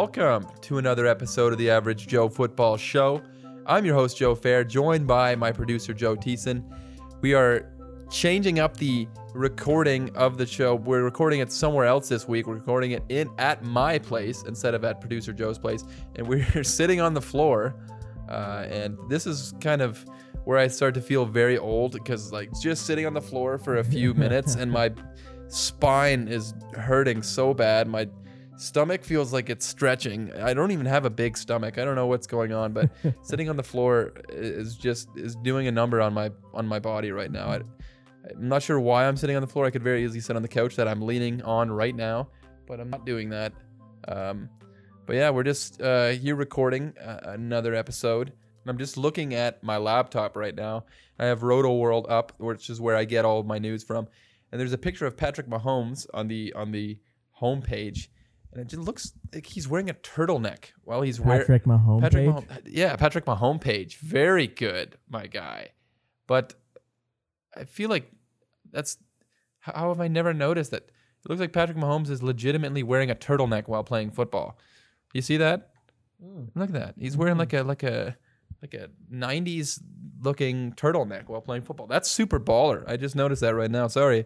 Welcome to another episode of the Average Joe Football Show. I'm your host, Joe Fair, joined by my producer, Joe Thiessen. We are changing up the recording of the show. We're recording it somewhere else this week. We're recording it in at my place instead of at producer Joe's place, and we're sitting on the floor. Uh, and this is kind of where I start to feel very old because, like, just sitting on the floor for a few minutes and my spine is hurting so bad. My stomach feels like it's stretching. I don't even have a big stomach. I don't know what's going on, but sitting on the floor is just is doing a number on my on my body right now. I, I'm not sure why I'm sitting on the floor. I could very easily sit on the couch that I'm leaning on right now, but I'm not doing that. Um, but yeah, we're just uh, here recording uh, another episode. I'm just looking at my laptop right now. I have Roto World up, which is where I get all of my news from. And there's a picture of Patrick Mahomes on the on the homepage, and it just looks like he's wearing a turtleneck while he's wearing Patrick Mahomes. Patrick page. Mahomes. Yeah, Patrick Mahomes page. Very good, my guy. But I feel like that's how how have I never noticed that? It looks like Patrick Mahomes is legitimately wearing a turtleneck while playing football. You see that? Hmm. Look at that. He's wearing hmm. like a like a like a 90s looking turtleneck while playing football. That's super baller. I just noticed that right now. Sorry. I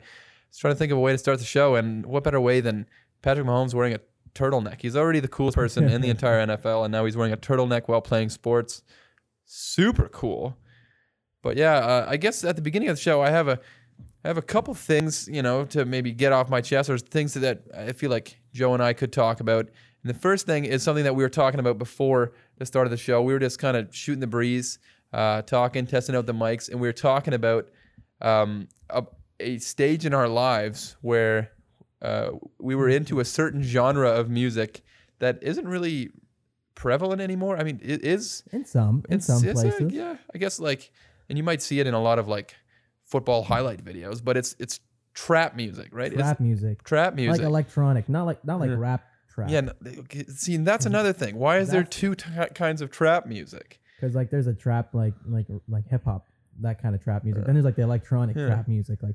was trying to think of a way to start the show and what better way than Patrick Mahomes wearing a turtleneck. He's already the coolest person in the entire NFL and now he's wearing a turtleneck while playing sports. Super cool. But yeah, uh, I guess at the beginning of the show I have a I have a couple things, you know, to maybe get off my chest or things that I feel like Joe and I could talk about. And the first thing is something that we were talking about before the start of the show. We were just kind of shooting the breeze, uh, talking, testing out the mics, and we were talking about um, a, a stage in our lives where uh, we were into a certain genre of music that isn't really prevalent anymore. I mean, it is In some, in some it's a- places. yeah, I guess like, and you might see it in a lot of like football highlight videos, but it's it's trap music, right? Trap it's music, trap music. like electronic, not like not like Yeah. rap trap. yeah, no, see, and that's another thing. Why is there two t- kinds of trap music? because like there's a trap like like like hip hop, that kind of trap music. then there's like the electronic Yeah. trap music, like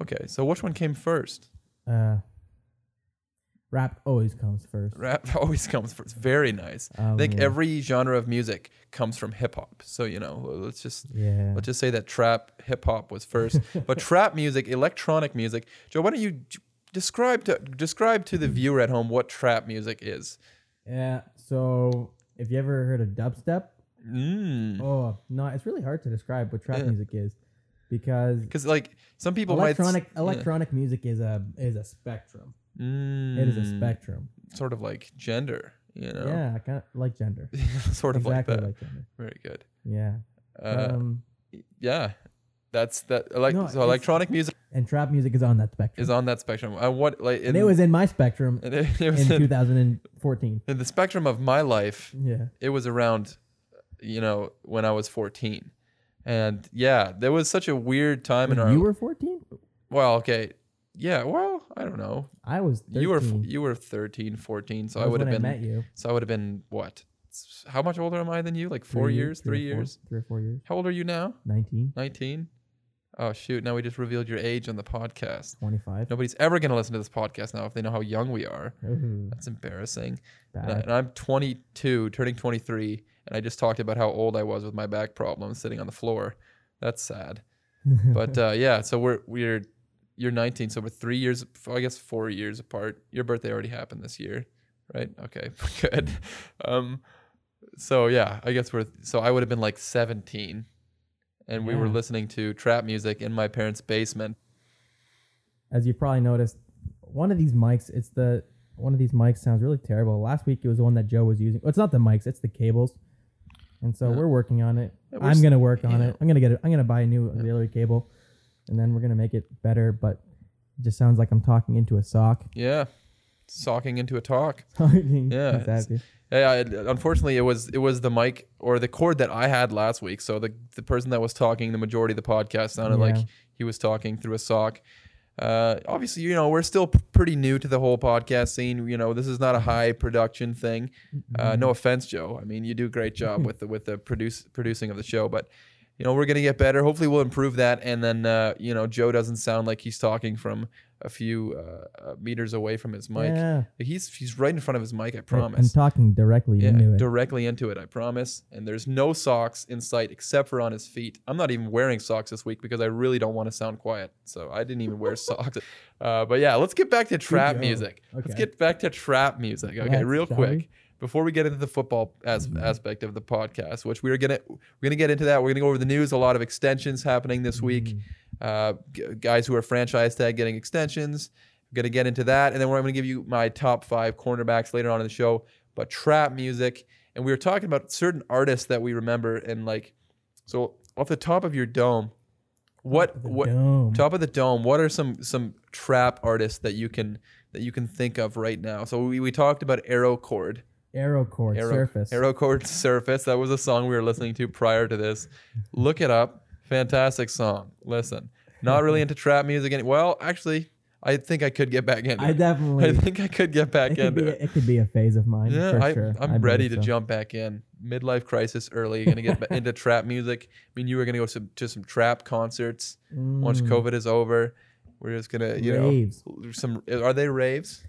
Okay, so which one came first? Uh, rap always comes first. Rap always comes first. Very nice. I Um, think yeah. every genre of music comes from hip hop. So you know, let's just yeah. let's just say that trap hip hop was first. but trap music, electronic music. Joe, why don't you describe to describe to the viewer at home what trap music is? Yeah. So if you ever heard of dubstep, Mm. oh no, it's really hard to describe what trap Yeah. music is because Because like some people electronic might electronic music is a is a spectrum. Mm. It is a spectrum. Sort of like gender, you know. Yeah, I kind of like gender. sort of exactly like that. like gender. Very good. Yeah. Uh, um, yeah, that's that. Elec- No, so electronic music and trap music is on that spectrum. is on that spectrum. I what like and it was in my spectrum it, it was in in, 2014. in the spectrum of my life. Yeah. It was around, you know, when I was fourteen, and yeah, there was such a weird time in our. you were 14? well, okay, yeah. Well, I don't know. I was 13. You were you were 13, 14, so I would have been. I met you. So I would have been what? How much older am I than you? Like four Three years, three, four- years. Three or four years. How old are you now? 19, 19? Oh shoot, now we just revealed your age on the podcast. 25. Nobody's ever going to listen to this podcast now if they know how young we are. Ooh, That's embarrassing. And, I, I'm 22, turning 23, and I just talked about how old I was with my back problems sitting on the floor. That's sad. But uh, yeah, so we're we're you're 19, so we're 3 years I guess 4 years apart. Your birthday already happened this year, right? Okay. Good. Um so yeah, I guess we're so I would have been like 17 and we were listening to trap music in my parents' basement. As you've probably noticed, one of these mics, it's the one of these mics sounds really terrible. Last week it was the one that Joe was using. Well, it's not the mics, it's the cables. And so Yeah. we're working on it. Yeah, I'm gonna work on it. I'm gonna get it. I'm gonna buy a new auxiliary cable, and then we're gonna make it better. But it just sounds like I'm talking into a sock. Yeah. Socking into a talk. Yeah, exactly. Yeah, it, unfortunately, it was it was the mic or the cord that I had last week. So the the person that was talking the majority of the podcast sounded like he was talking through a sock. Uh, obviously, you know, we're still p- pretty new to the whole podcast scene. You know, this is not a high production thing. Uh, no offense, Joe. I mean, you do a great job with the with the produce producing of the show, but you know, we're gonna get better. Hopefully, we'll improve that. And then, uh, you know, Joe doesn't sound like he's talking from a few uh, uh, meters away from his mic. Yeah. He's he's right in front of his mic. I I'm promise. talking directly Yeah, into it. directly into it. I promise. And there's no socks in sight except for on his feet. I'm not even wearing socks this week because I really don't want to sound quiet. So I didn't even wear socks. Uh, but yeah, let's get back to trap music. Let's get back to trap music. Okay, Let's, real quick. we? Mm-hmm. Before we get into the football as- aspect of the podcast, which we're gonna we're gonna get into that. We're gonna go over the news. A lot of extensions happening this week. Uh, g- guys who are franchise tag getting extensions. I'm gonna get into that, and then we're gonna give you my top five cornerbacks later on in the show. But trap music, and we were talking about certain artists that we remember, and like, so off the top of your dome, what what dome. top of the dome? What are some some trap artists that you can that you can think of right now? So we, we talked about Aero Chord. Aero Chord Aero, surface. Aero Chord Surface. That was a song we were listening to prior to this. Look it up. Fantastic song. Listen. Not really into trap music. Any- well, actually, I think I could get back into I it. definitely. I think I could get back it, could into be, it. it could be a phase of mine. Yeah, for I, sure. I'm I ready to so. jump back in. Midlife crisis early. You're Gonna get into trap music. I mean, you were gonna go some, to some trap concerts once Mm, COVID is over. We're just gonna, you raves. know, some. Are they raves?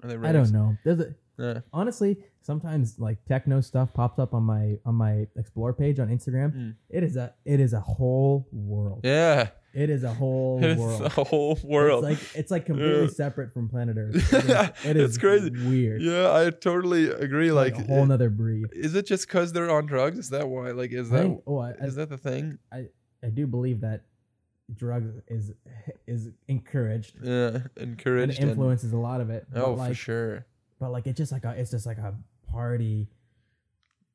Are they raves? I don't know. There's a, Yeah. honestly sometimes like techno stuff pops up on my on my explore page on Instagram. Mm. It is a it is a whole world. Yeah. It is a whole It's world. the whole world. It's like it's like completely Yeah. separate from planet Earth. It is, it is It's crazy. weird. Yeah, I totally agree. like, Like, a whole nother breed. is it just because they're on drugs? Is that why? Like, is I that think, oh, I, is that the thing? I, I do believe that drugs is is encouraged Yeah, and encouraged. and- influences a lot of it. oh, like, for sure. But like it's just like a it's just like a party.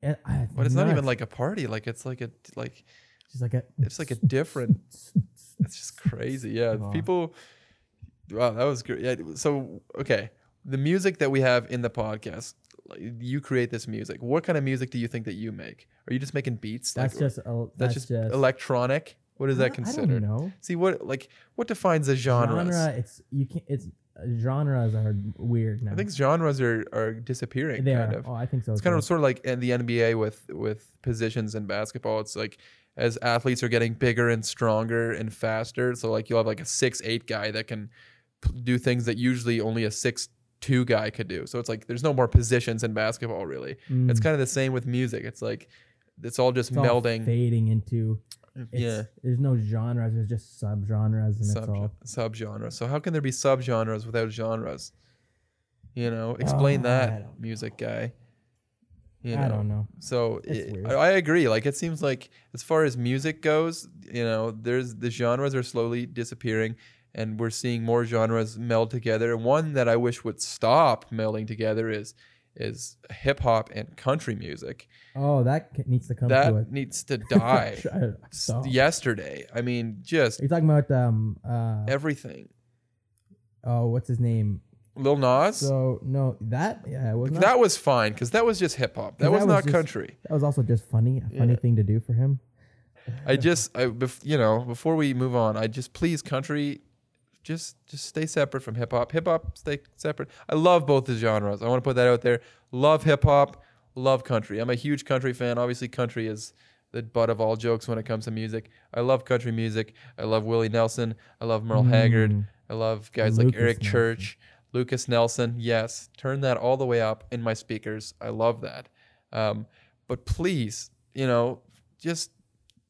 It, I, But it's not even like a party. Like it's like a like just like a it's like a different. It's just crazy. Yeah, people. Wow, that was great. Yeah. So okay, the music that we have in the podcast, like, you create this music. What kind of music do you think that you make? Are you just making beats? That's like, just a, that's, just, electronic. What is that don't- I considered? don't know. See what like what defines a genres? Genre. It's you can not It's genres are weird now. I think genres are, are disappearing. they kind are. of. Oh, I think so. It's kind of sort of like in the NBA with with positions in basketball. It's like as athletes are getting bigger and stronger and faster. So like you'll have like a six eight guy that can do things that usually only a six two guy could do. So it's like there's no more positions in basketball really. It's Mm. kind of the same with music. It's like it's all just It's all melding. fading into. It's, yeah. There's no genres. There's just subgenres, and Sub it's all. subgenres. So how can there be subgenres without genres? You know, explain Oh, that, don't know. music guy. You know? I don't know. So it- I, I agree. Like it seems like as far as music goes, you know, there's the genres are slowly disappearing, and we're seeing more genres meld together. And one that I wish would stop melding together is is hip hop and country music. Oh, that needs to come That it. needs to die yesterday. I mean, just you're talking about um uh everything. oh what's his name? Lil Nas. So no that yeah was not, that was fine because that was just hip hop. That that was was not just- country. that was also just funny a funny Yeah. thing to do for him. I just, I, bef- you know, before we move on, I just please country, just just stay separate from hip hop. Hip hop, stay separate. I love both the genres. I want to put that out there. Love hip hop, love country. I'm a huge country fan. Obviously, country is the butt of all jokes when it comes to music. I love country music. I love Willie Nelson. I love Merle Haggard. Mm. I love guys like Eric Nelson. Church, Lukas Nelson. Yes, turn that all the way up in my speakers. I love that. Um, but please, you know, just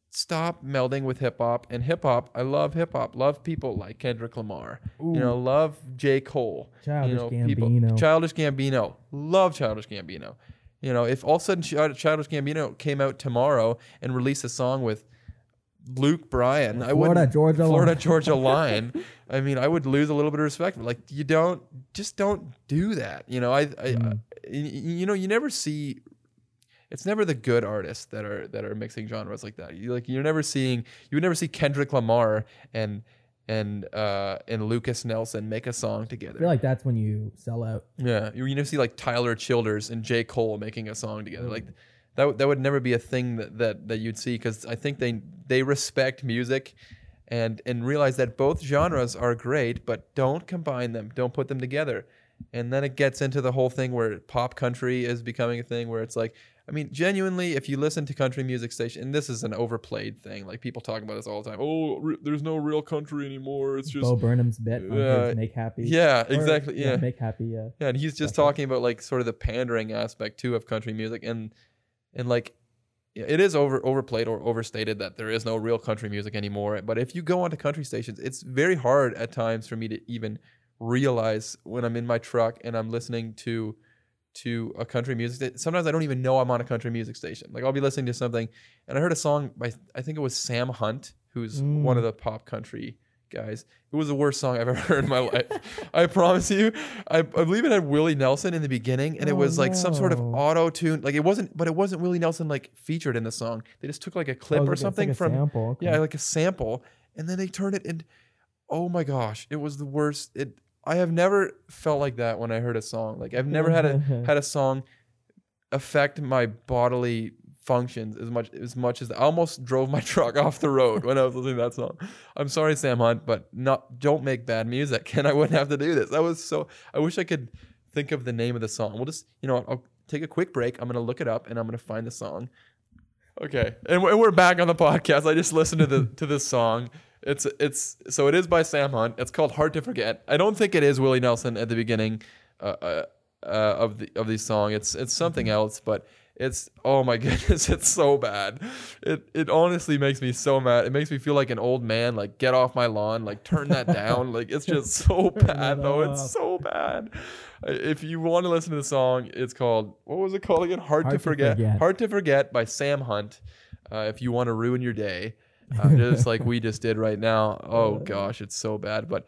stop melding with hip hop. And hip hop, I love hip hop. Love people like Kendrick Lamar. You know, love J. Cole. Childish you know, Gambino. Childish Gambino. Love Childish Gambino. You know, if all of a sudden Chi- Childish Gambino came out tomorrow and released a song with Luke Bryan, I Florida would Georgia Florida Line. Georgia line. I mean, I would lose a little bit of respect. Like you don't, just don't do that. You know, I, I, Mm. I you know, you never see. It's never the good artists that are that are mixing genres like that. You like you're never seeing you would never see Kendrick Lamar and and uh and Lukas Nelson make a song together. I feel like that's when you sell out. Yeah, you, you never see like Tyler Childers and J. Cole making a song together. Mm. Like that, would- that would never be a thing that that, that you'd see because I think they they respect music, and and realize that both genres are great, but don't combine them. Don't put them together. And then it gets into the whole thing where pop country is becoming a thing where it's like, I mean, genuinely, if you listen to country music station, and this is an overplayed thing, like people talk about this all the time. Oh, re- there's no real country anymore. It's just Bo Burnham's bit on Yeah. Make Happy. yeah, Or, exactly. Yeah. Make Happy. Yeah. Yeah, and he's just talking about like sort of the pandering aspect too of country music, and and like it is over overplayed or overstated that there is no real country music anymore. But if you go onto country stations, it's very hard at times for me to even realize when I'm in my truck and I'm listening to to a country music station. Sometimes I don't even know I'm on a country music station. Like I'll be listening to something, and I heard a song by I think it was Sam Hunt, who's Mm. one of the pop country guys. It was the worst song I've ever heard in my life. I promise you. I, I believe it had Willie Nelson in the beginning, and it Oh, was like some sort of auto tune. Like it wasn't, but it wasn't Willie Nelson like featured in the song. They just took like a clip Oh, or like something like from. Okay. yeah, like a sample, and then they turned it and oh my gosh, it was the worst. It I have never felt like that when I heard a song. Like I've never had a had a song affect my bodily functions as much as much as I almost drove my truck off the road when I was listening to that song. I'm sorry, Sam Hunt, but not don't make bad music, and I wouldn't have to do this. I was so I wish I could think of the name of the song. We'll just you know I'll take a quick break. I'm gonna look it up and I'm gonna find the song. Okay, and we- we're back on the podcast. I just listened to the to this song. It's it's so it is by Sam Hunt. It's called Hard to Forget. I don't think it is Willie Nelson at the beginning uh, uh, uh, of the of the song. It's it's something else, but it's oh my goodness, it's so bad. It it honestly makes me so mad. It makes me feel like an old man. Like get off my lawn. Like turn that down. Like it's just so bad though. off. It's so bad. If you want to listen to the song, it's called what was it called again? Hard, to, Hard to forget. Forget. Hard to forget by Sam Hunt. Uh, if you want to ruin your day, uh, just like we just did right now. Oh gosh, it's so bad. But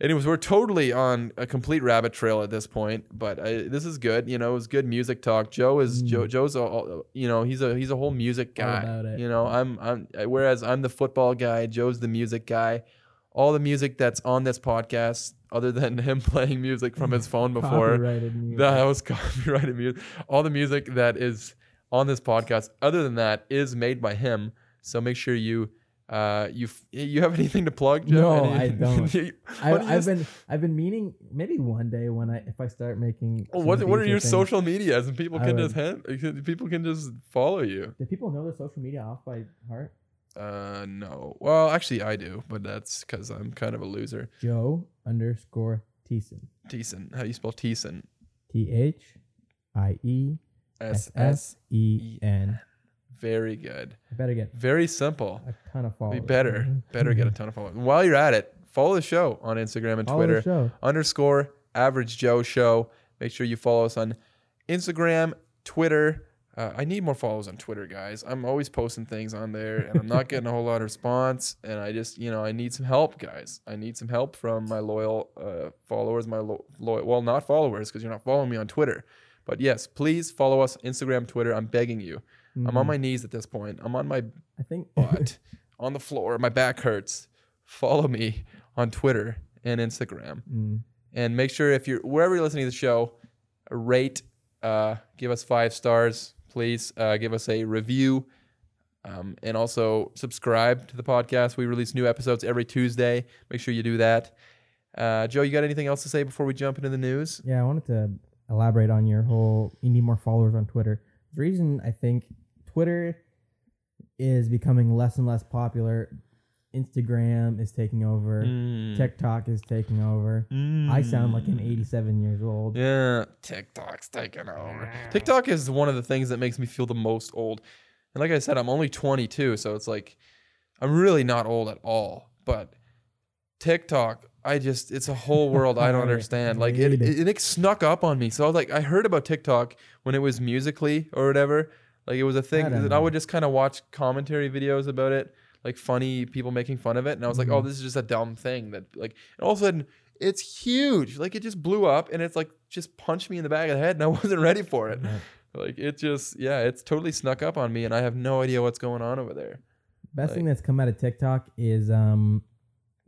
anyways, we're totally on a complete rabbit trail at this point. But this is good. You know, it was good music talk. Joe is Mm. Joe. Joe's a you know he's a he's a whole music guy. You know, I'm I'm whereas I'm the football guy. Joe's the music guy. All the music that's on this podcast, other than him playing music from his phone before, that was copyrighted music. All the music that is on this podcast, other than that, is made by him. So make sure you uh you you have anything to plug, Joe? No, Any- I don't. You- I, why don't you I've been I've been meaning maybe one day when I if I start making. Oh, what what are your things- social medias and people I can would- just hand, people can just follow you? Do people know their social media off by heart? Uh no. Well, actually I do, but that's cuz I'm kind of a loser. Joe underscore Thiessen. Thiessen. How do you spell Thiessen? T H I E S S S E N. Very good. I better get Very simple. a ton of followers. Be better. Better get a ton of followers. While you're at it, follow the show on Instagram and Follow the Twitter. show. underscore average Joe show. Make sure you follow us on Instagram, Twitter. Uh, I need more followers on Twitter, guys. I'm always posting things on there, and I'm not getting a whole lot of response. And I just, you know, I need some help, guys. I need some help from my loyal uh, followers, my lo- loyal, well, not followers, because you're not following me on Twitter. But yes, please follow us Instagram, Twitter. I'm begging you. I'm on Mhm. my knees at this point. I'm on my I think butt on the floor. My back hurts. Follow me on Twitter and Instagram Mm. and make sure if you're wherever you're listening to the show, rate, uh, give us five stars, please. Uh, give us a review, um, and also subscribe to the podcast. We release new episodes every Tuesday. Make sure you do that. Uh, Joe, you got anything else to say before we jump into the news? Yeah, I wanted to elaborate on your whole you need more followers on Twitter. The reason I think Twitter is becoming less and less popular, Instagram is taking over, Mm. TikTok is taking over. I sound like an 87 years old. Yeah, TikTok's taking over. TikTok is one of the things that makes me feel the most old. And like I said, I'm only 22, so it's like I'm really not old at all. But TikTok, I just it's a whole world I don't understand. Like it, it, it snuck up on me. So I was like I heard about TikTok when it was musically or whatever. Like it was a thing I don't I would just kind of watch commentary videos about it, like funny people making fun of it, and I was like, Mhm. oh, this is just a dumb thing that like. And all of a sudden, it's huge. Like it just blew up, and it's like just punched me in the back of the head, and I wasn't ready for it. Like it just, yeah, it's totally snuck up on me, and I have no idea what's going on over there. Best thing that's come out of TikTok is um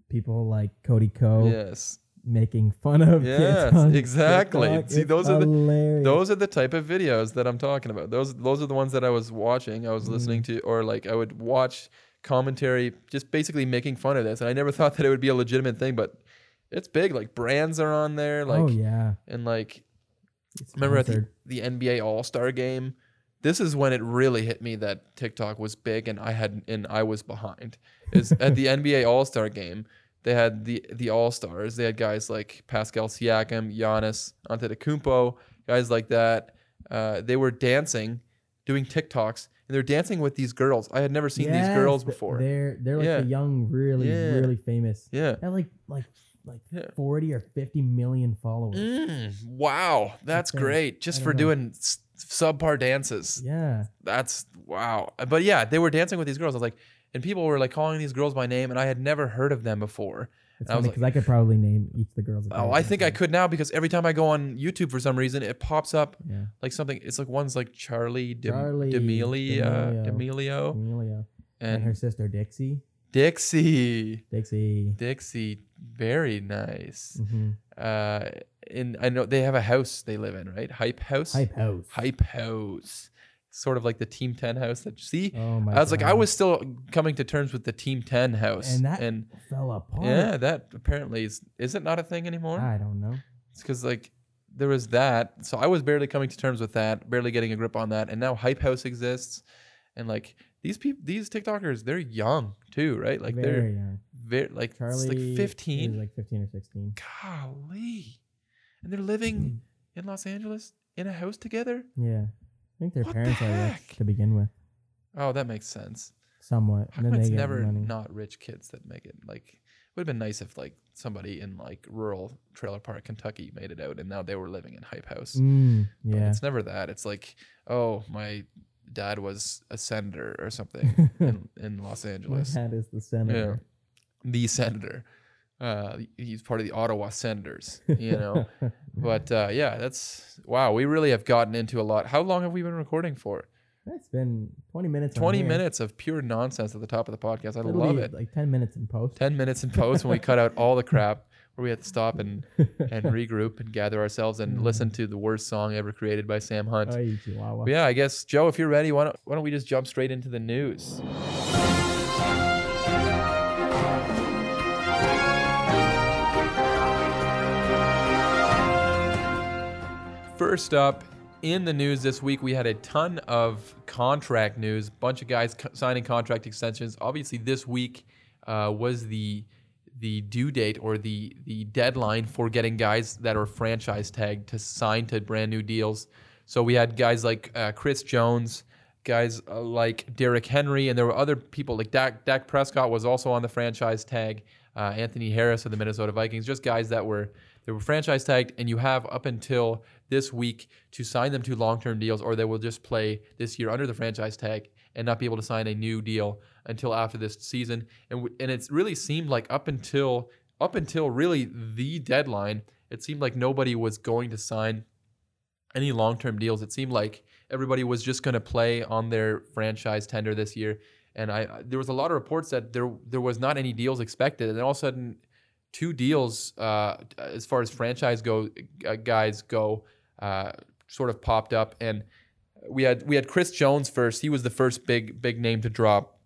people like Cody Ko Yes, making fun of Yes, exactly. TikTok. See, It's those are the- those are the type of videos that I'm talking about. Those those are the ones that I was watching. I was Mhm. listening to, or like I would watch commentary, just basically making fun of this. And I never thought that it would be a legitimate thing, but it's big. Like brands are on there, like oh yeah. and like It's remember at the, the NBA All Star game, this is when it really hit me that TikTok was big and I had and I was behind. Is at the NBA All Star game, they had the the All Stars. They had guys like Pascal Siakam, Giannis Antetokounmpo, guys like that. Uh, they were dancing, doing TikToks, and they're dancing with these girls. I had never seen these girls before. They're they're like Yeah. the young, really, Yeah. really famous. yeah. They're like like like Yeah. forty or fifty million followers. Mm, wow, that's great. Just for know. doing s- subpar dances. Yeah, That's wow. But yeah, they were dancing with these girls. I was like, and people were like calling these girls by name, and I had never heard of them before. it's I funny like- because I could probably name each of the girls. Oh, I think I could now because every time I go on YouTube for some reason, it pops up. Yeah, like something. It's like one's like Charli, Dem- Charli D'Amelio, D'Amelio. D'Amelio, Amelia and, her sister Dixie. Dixie. Dixie. Dixie, very nice. hmm Uh, and I know they have a house they live in, right? Hype house. Hype house. Hype house. Sort of like the Team Ten house. That see, Oh my! I was like, I was still coming to terms with the Team Ten house, And that and fell apart. yeah, that apparently is is it not a thing anymore? I don't know. It's because like there was that, so I was barely coming to terms with that, barely getting a grip on that, and now Hype House exists, and like these people, these TikTokers, they're young too, right? Like they're Very young. very like Charli like fifteen. like fifteen or sixteen. Golly, and they're living hmm. in Los Angeles in a house together. Yeah, I think their What the parents are heck? rich to begin with, Oh, that makes sense. somewhat. How and then come they it's get never money. not rich kids that make it? Like, it would have been nice if like somebody in like rural trailer park Kentucky made it out, and now they were living in Hype House. Mm, But yeah. it's never that. It's like, oh, my dad was a senator or something in, in Los My Angeles. dad is the senator. The senator. Uh, he's part of the Ottawa Senators, you know. but uh, yeah, that's wow. We really have gotten into a lot. How long have we been recording for? it's been twenty minutes. 20 minutes of pure nonsense at the top of the podcast. I It'll love it. Like ten minutes in post. 10 minutes in post when we cut out all the crap where we had to stop and, and regroup and gather ourselves and listen to the worst song ever created by Sam Hunt. Ay, yeah, I guess Joe, if you're ready, why don't why don't we just jump straight into the news? First up in the news this week, we had a ton of contract news. Bunch of guys co- signing contract extensions. Obviously, this week uh, was the the due date or the the deadline for getting guys that are franchise tagged to sign to brand new deals. So we had guys like uh, Chris Jones, guys uh, like Derrick Henry, and there were other people like Dak, Dak Prescott was also on the franchise tag. Uh, Anthony Harris of the Minnesota Vikings, just guys that were they were franchise tagged, and you have up until this week to sign them to long term deals, or they will just play this year under the franchise tag and not be able to sign a new deal until after this season. And w- and it's really seemed like up until up until really the deadline, it seemed like nobody was going to sign any long term deals. It seemed like everybody was just going to play on their franchise tender this year. And I, there was a lot of reports that there there was not any deals expected, and then all of a sudden, two deals uh, as far as franchise go uh, guys go uh, sort of popped up, and we had we had Chris Jones first. He was the first big big name to drop,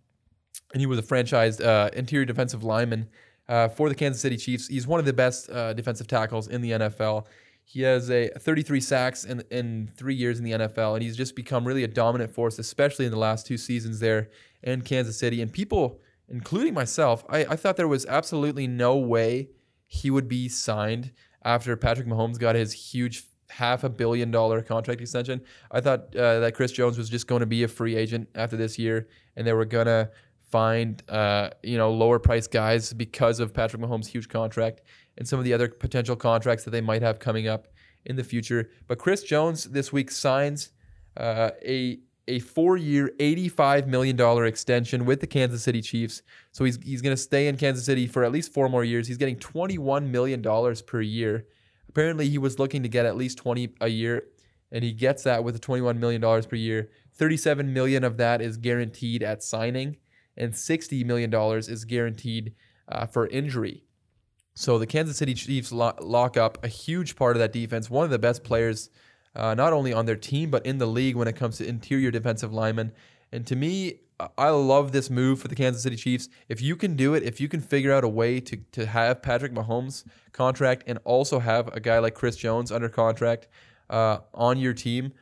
and he was a franchised uh, interior defensive lineman uh, for the Kansas City Chiefs. He's one of the best defensive tackles in the NFL. He has a 33 sacks in, in three years in the NFL, and he's just become really a dominant force, especially in the last two seasons there in Kansas City. And people, including myself, I, I thought there was absolutely no way he would be signed after Patrick Mahomes got his huge half a billion dollar contract extension. I thought uh, that Chris Jones was just going to be a free agent after this year, and they were gonna find uh, you know lower price guys because of Patrick Mahomes' huge contract and some of the other potential contracts that they might have coming up in the future. But Chris Jones this week signs uh, a a four-year, $85 million extension with the Kansas City Chiefs. So he's, he's going to stay in Kansas City for at least four more years. He's getting $21 million per year. Apparently, he was looking to get at least 20 a year, and he gets that with the $21 million per year. 37 million of that is guaranteed at signing, and 60 million dollars is guaranteed uh, for injury. So the Kansas City Chiefs lo- lock up a huge part of that defense. One of the best players, uh, not only on their team but in the league when it comes to interior defensive linemen. And to me, I- love this move for the Kansas City Chiefs. If you can do it, if you can figure out a way to to have Patrick Mahomes contract and also have a guy like Chris Jones under contract uh, on your team,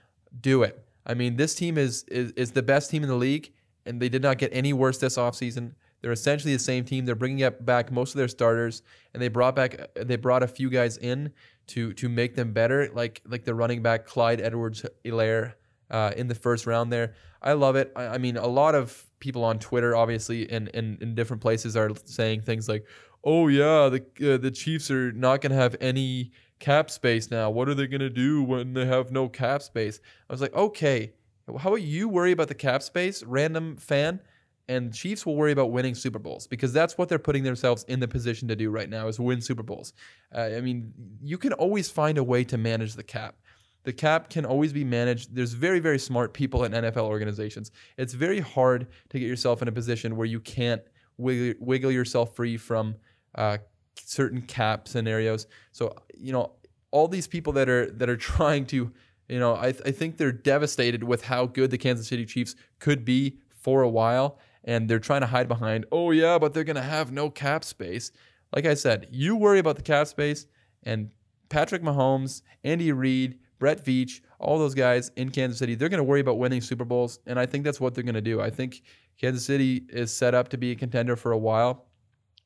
do it. I mean, this team is, is is the best team in the league, and they did not get any worse this offseason. They're essentially the same team. They're bringing up back most of their starters, and they brought back they brought a few guys in to to make them better, like like the running back Clyde Edwards-Helaire uh, in the first round there. I love it. I, I, mean, a lot of people on Twitter, obviously, and in, in, different places, are saying things like, "Oh yeah, the uh, the Chiefs are not going to have any cap space now. What are they going to do when they have no cap space?" I was like, "Okay, how about you worry about the cap space, random fan?" And Chiefs will worry about winning Super Bowls because that's what they're putting themselves in the position to do right now is win Super Bowls. Uh, I mean, you can always find a way to manage the cap. The cap can always be managed. There's very, very smart people in NFL organizations. It's very hard to get yourself in a position where you can't wiggle, wiggle yourself free from uh, certain cap scenarios. So, you know, all these people that are that are trying to, you know, I, th- I think they're devastated with how good the Kansas City Chiefs could be for a while and they're trying to hide behind, oh yeah, but they're going to have no cap space. Like I said, you worry about the cap space, and Patrick Mahomes, Andy Reid, Brett Veach, all those guys in Kansas City, they're going to worry about winning Super Bowls, and I think that's what they're going to do. I think Kansas City is set up to be a contender for a while.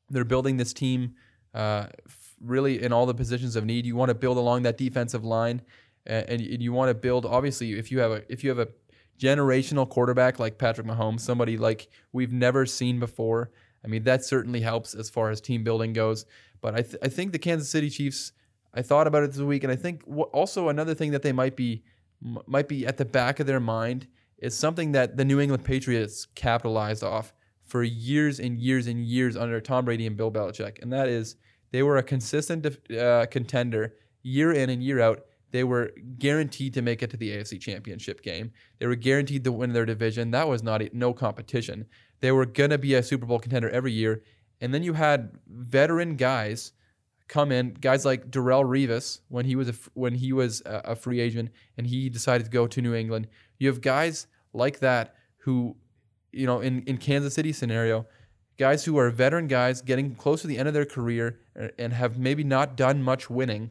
They're building this team uh, really in all the positions of need. You want to build along that defensive line, and, and you want to build. Obviously, if you have a if you have a generational quarterback like Patrick Mahomes, somebody like we've never seen before. I mean, that certainly helps as far as team building goes. But I, th- I think the Kansas City Chiefs. I thought about it this week, and I think w- also another thing that they might be m- might be at the back of their mind is something that the New England Patriots capitalized off for years and years and years under Tom Brady and Bill Belichick, and that is they were a consistent uh, contender year in and year out they were guaranteed to make it to the AFC Championship game. They were guaranteed to win their division. That was not a, no competition. They were to be a Super Bowl contender every year. And then you had veteran guys come in, guys like Darrelle Revis when he was a, when he was a, a free agent and he decided to go to New England. You have guys like that who, you know, in in Kansas City scenario, guys who are veteran guys getting close to the end of their career uh, and have maybe not done much winning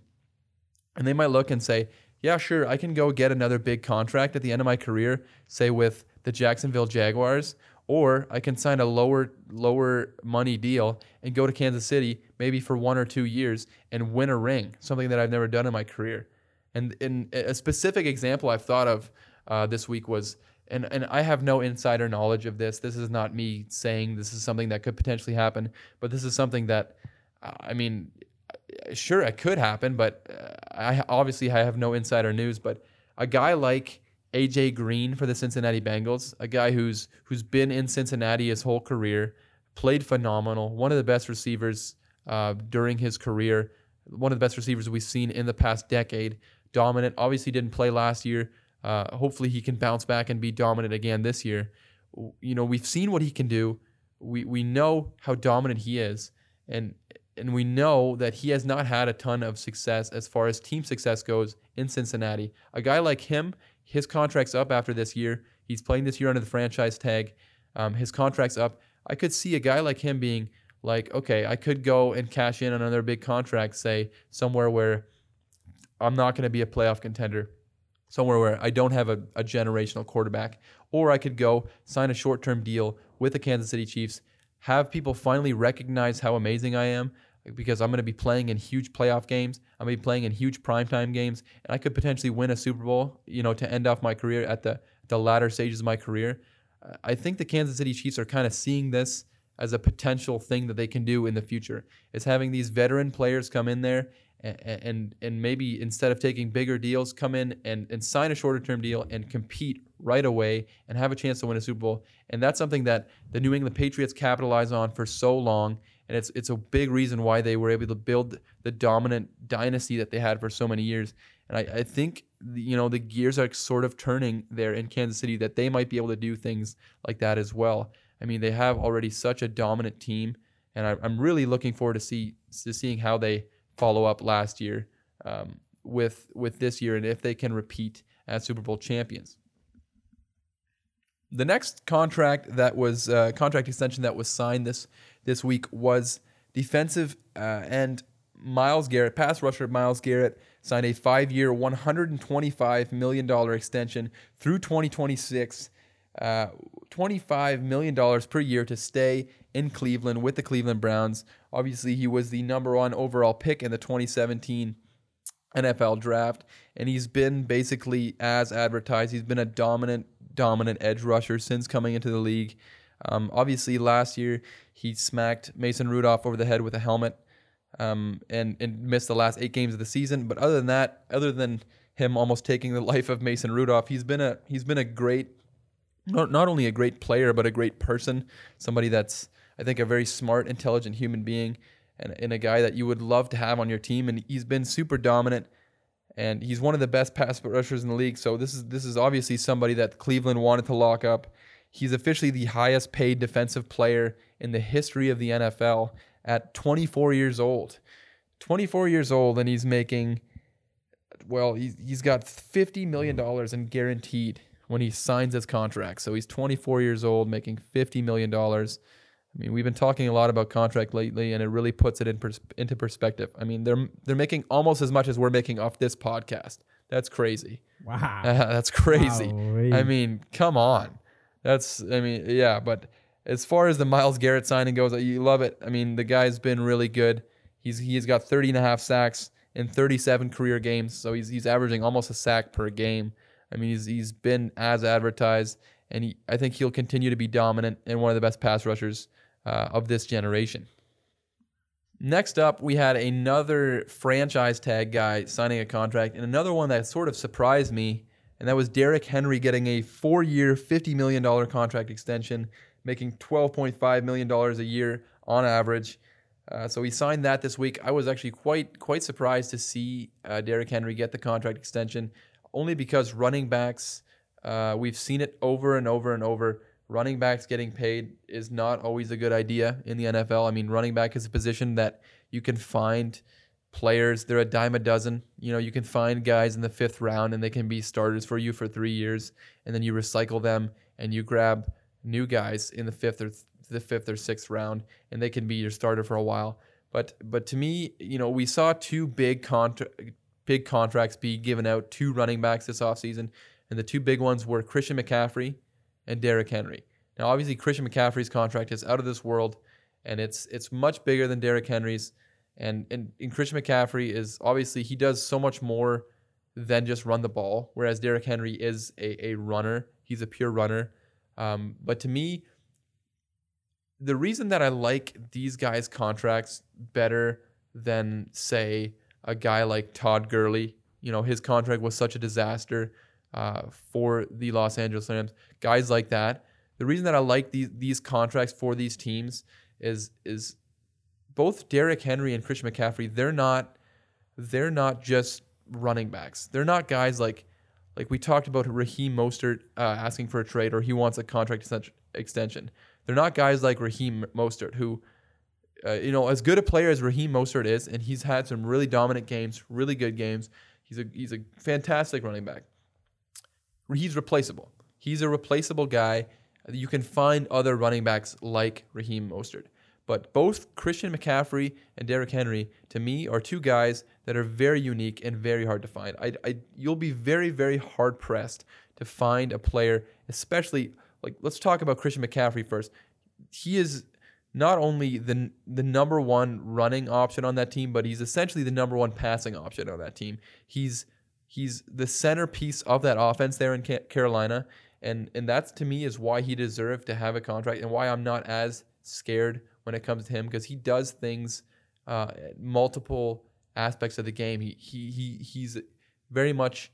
and they might look and say, yeah, sure, I can go get another big contract at the end of my career, say with the Jacksonville Jaguars, or I can sign a lower lower money deal and go to Kansas City maybe for one or two years and win a ring, something that I've never done in my career. And in a specific example I've thought of uh, this week was, and and I have no insider knowledge of this. This is not me saying this is something that could potentially happen, but this is something that, I mean, sure it could happen, but uh, I obviously I have no insider news. But a guy like AJ Green for the Cincinnati Bengals, a guy who's who's been in Cincinnati his whole career, played phenomenal, one of the best receivers uh, during his career, one of the best receivers we've seen in the past decade. Dominant. Obviously didn't play last year. Uh, hopefully he can bounce back and be dominant again this year. You know we've seen what he can do. We we know how dominant he is, and and we know that he has not had a ton of success as far as team success goes in Cincinnati. A guy like him, his contract's up after this year. He's playing this year under the franchise tag. Um, his contract's up. I could see a guy like him being like, okay, I could go and cash in on another big contract, say somewhere where I'm not going to be a playoff contender, somewhere where I don't have a, a generational quarterback, or I could go sign a short term deal with the Kansas City Chiefs, have people finally recognize how amazing I am, because I'm going to be playing in huge playoff games. I'm going to be playing in huge primetime games, and I could potentially win a Super Bowl, you know, to end off my career at the the latter stages of my career. I think the Kansas City Chiefs are kind of seeing this as a potential thing that they can do in the future. Is having these veteran players come in there and and, and maybe instead of taking bigger deals, come in and, and sign a shorter term deal and compete right away and have a chance to win a Super Bowl. And that's something that the New England Patriots capitalize on for so long and it's it's a big reason why they were able to build the dominant dynasty that they had for so many years. And I, I think you know the gears are sort of turning there in Kansas City that they might be able to do things like that as well. I mean, they have already such a dominant team, and I, am really looking forward to see to seeing how they follow up last year um, with with this year and if they can repeat as Super Bowl champions. The next contract that was uh, contract extension that was signed this this week was defensive uh, end Myles Garrett, pass rusher Myles Garrett, signed a five-year, $125 million extension through 2026. Uh, $25 million per year to stay in Cleveland with the Cleveland Browns. Obviously, he was the number one overall pick in the 2017 NFL draft, and he's been basically as advertised. He's been a dominant, dominant edge rusher since coming into the league. Um, obviously, last year he smacked Mason Rudolph over the head with a helmet um, and and missed the last eight games of the season. But other than that, other than him almost taking the life of Mason Rudolph, he's been a he's been a great, not not only a great player but a great person. Somebody that's I think a very smart, intelligent human being, and, and a guy that you would love to have on your team. And he's been super dominant. And he's one of the best pass rushers in the league. So this is this is obviously somebody that Cleveland wanted to lock up. He's officially the highest paid defensive player in the history of the NFL at 24 years old. 24 years old, and he's making, well, he's, he's got $50 million in guaranteed when he signs his contract. So he's 24 years old, making $50 million. I mean, we've been talking a lot about contract lately, and it really puts it in pers- into perspective. I mean, they're they're making almost as much as we're making off this podcast. That's crazy. Wow. Uh, that's crazy. Wowee. I mean, come on. That's I mean, yeah, but as far as the Myles Garrett signing goes, you love it. I mean, the guy's been really good. He's he's got 30 and a half sacks in 37 career games, so he's he's averaging almost a sack per game. I mean, he's he's been as advertised, and he, I think he'll continue to be dominant and one of the best pass rushers uh, of this generation. Next up, we had another franchise tag guy signing a contract, and another one that sort of surprised me, and that was Derrick Henry getting a four-year, $50 million contract extension, making $12.5 million a year on average. Uh, so he signed that this week. I was actually quite quite surprised to see uh, Derrick Henry get the contract extension, only because running backs, uh, we've seen it over and over and over. Running backs getting paid is not always a good idea in the NFL. I mean, running back is a position that you can find players. They're a dime a dozen. You know, you can find guys in the fifth round and they can be starters for you for three years, and then you recycle them and you grab new guys in the fifth or th- the fifth or sixth round, and they can be your starter for a while. But but to me, you know, we saw two big contra- big contracts be given out to running backs this offseason, and the two big ones were Christian McCaffrey and Derrick Henry. Now, obviously, Christian McCaffrey's contract is out of this world, and it's it's much bigger than Derrick Henry's. And, and and Christian McCaffrey is obviously he does so much more than just run the ball, whereas Derrick Henry is a, a runner. He's a pure runner. Um, but to me, the reason that I like these guys' contracts better than say a guy like Todd Gurley, you know, his contract was such a disaster uh, for the Los Angeles Rams. Guys like that. The reason that I like these these contracts for these teams is is both Derrick Henry and Christian McCaffrey. They're not they're not just running backs. They're not guys like like we talked about Raheem Mostert uh, asking for a trade or he wants a contract extension-. They're not guys like Raheem Mostert who, uh, you know, as good a player as Raheem Mostert is, and he's had some really dominant games, really good games. He's a he's a fantastic running back. He's replaceable. He's a replaceable guy. You can find other running backs like Raheem Mostert. But both Christian McCaffrey and Derrick Henry, to me, are two guys that are very unique and very hard to find. I, I, you'll be very, very hard pressed to find a player, especially like let's talk about Christian McCaffrey first. He is not only the the number one running option on that team, but he's essentially the number one passing option on that team. He's he's the centerpiece of that offense there in Carolina, and and that's to me is why he deserved to have a contract and why I'm not as scared when it comes to him because he does things uh, multiple aspects of the game. He he he he's very much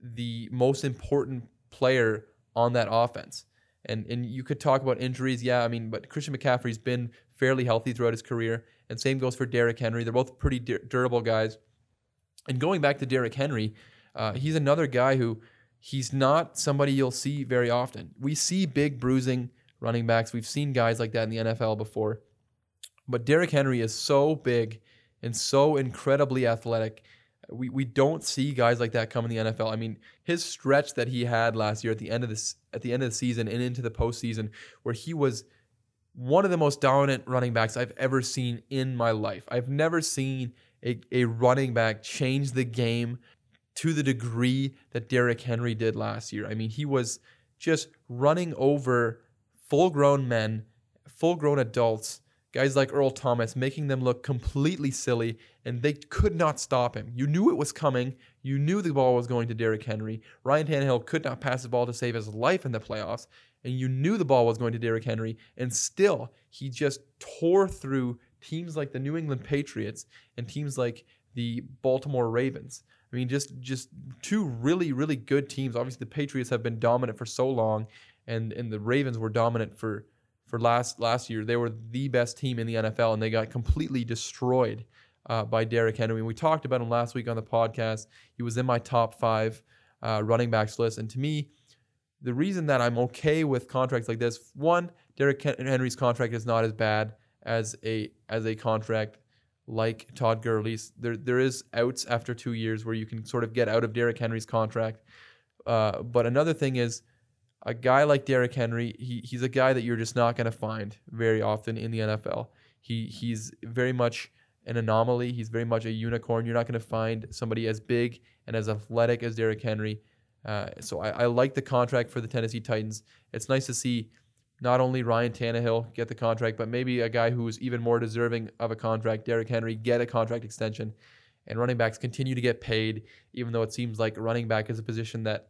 the most important player on that offense. And and you could talk about injuries, yeah. I mean, but Christian McCaffrey's been fairly healthy throughout his career, and same goes for Derrick Henry. They're both pretty dur- durable guys. And going back to Derrick Henry, uh, he's another guy who he's not somebody you'll see very often. We see big bruising running backs. We've seen guys like that in the NFL before. But Derrick Henry is so big and so incredibly athletic. We, we don't see guys like that come in the NFL. I mean, his stretch that he had last year at the end of this at the end of the season and into the postseason, where he was one of the most dominant running backs I've ever seen in my life. I've never seen a, a running back change the game to the degree that Derrick Henry did last year. I mean, he was just running over full grown men, full grown adults, guys like Earl Thomas, making them look completely silly, and they could not stop him. You knew it was coming. You knew the ball was going to Derrick Henry. Ryan Tannehill could not pass the ball to save his life in the playoffs, and you knew the ball was going to Derrick Henry, and still he just tore through teams like the New England Patriots and teams like the Baltimore Ravens. I mean, just just two really really good teams. Obviously, the Patriots have been dominant for so long, and and the Ravens were dominant for for last last year. They were the best team in the NFL, and they got completely destroyed uh, by Derrick Henry. We talked about him last week on the podcast. He was in my top five uh, running backs list, and to me, the reason that I'm okay with contracts like this, one, Derrick Henry's contract is not as bad as a as a contract like Todd Gurley's. There there is outs after two years where you can sort of get out of Derrick Henry's contract. Uh, but another thing is a guy like Derrick Henry, he, he's a guy that you're just not going to find very often in the NFL. He he's very much an anomaly. He's very much a unicorn. You're not going to find somebody as big and as athletic as Derrick Henry. Uh, so I, I like the contract for the Tennessee Titans. It's nice to see not only Ryan Tannehill get the contract, but maybe a guy who's even more deserving of a contract, Derrick Henry, get a contract extension. And running backs continue to get paid, even though it seems like running back is a position that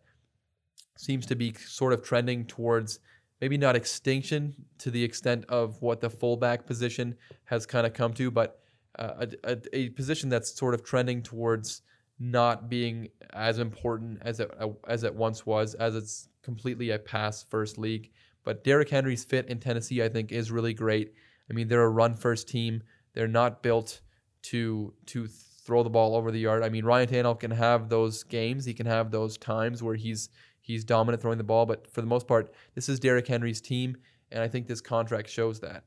seems to be sort of trending towards maybe not extinction to the extent of what the fullback position has kind of come to, but uh, a, a, a, position that's sort of trending towards not being as important as it as it once was, as it's completely a pass first league. But Derrick Henry's fit in Tennessee, I think, is really great. I mean, they're a run first team. They're not built to to throw the ball over the yard. I mean, Ryan Tannehill can have those games. He can have those times where he's he's dominant throwing the ball, but for the most part, this is Derrick Henry's team, and I think this contract shows that.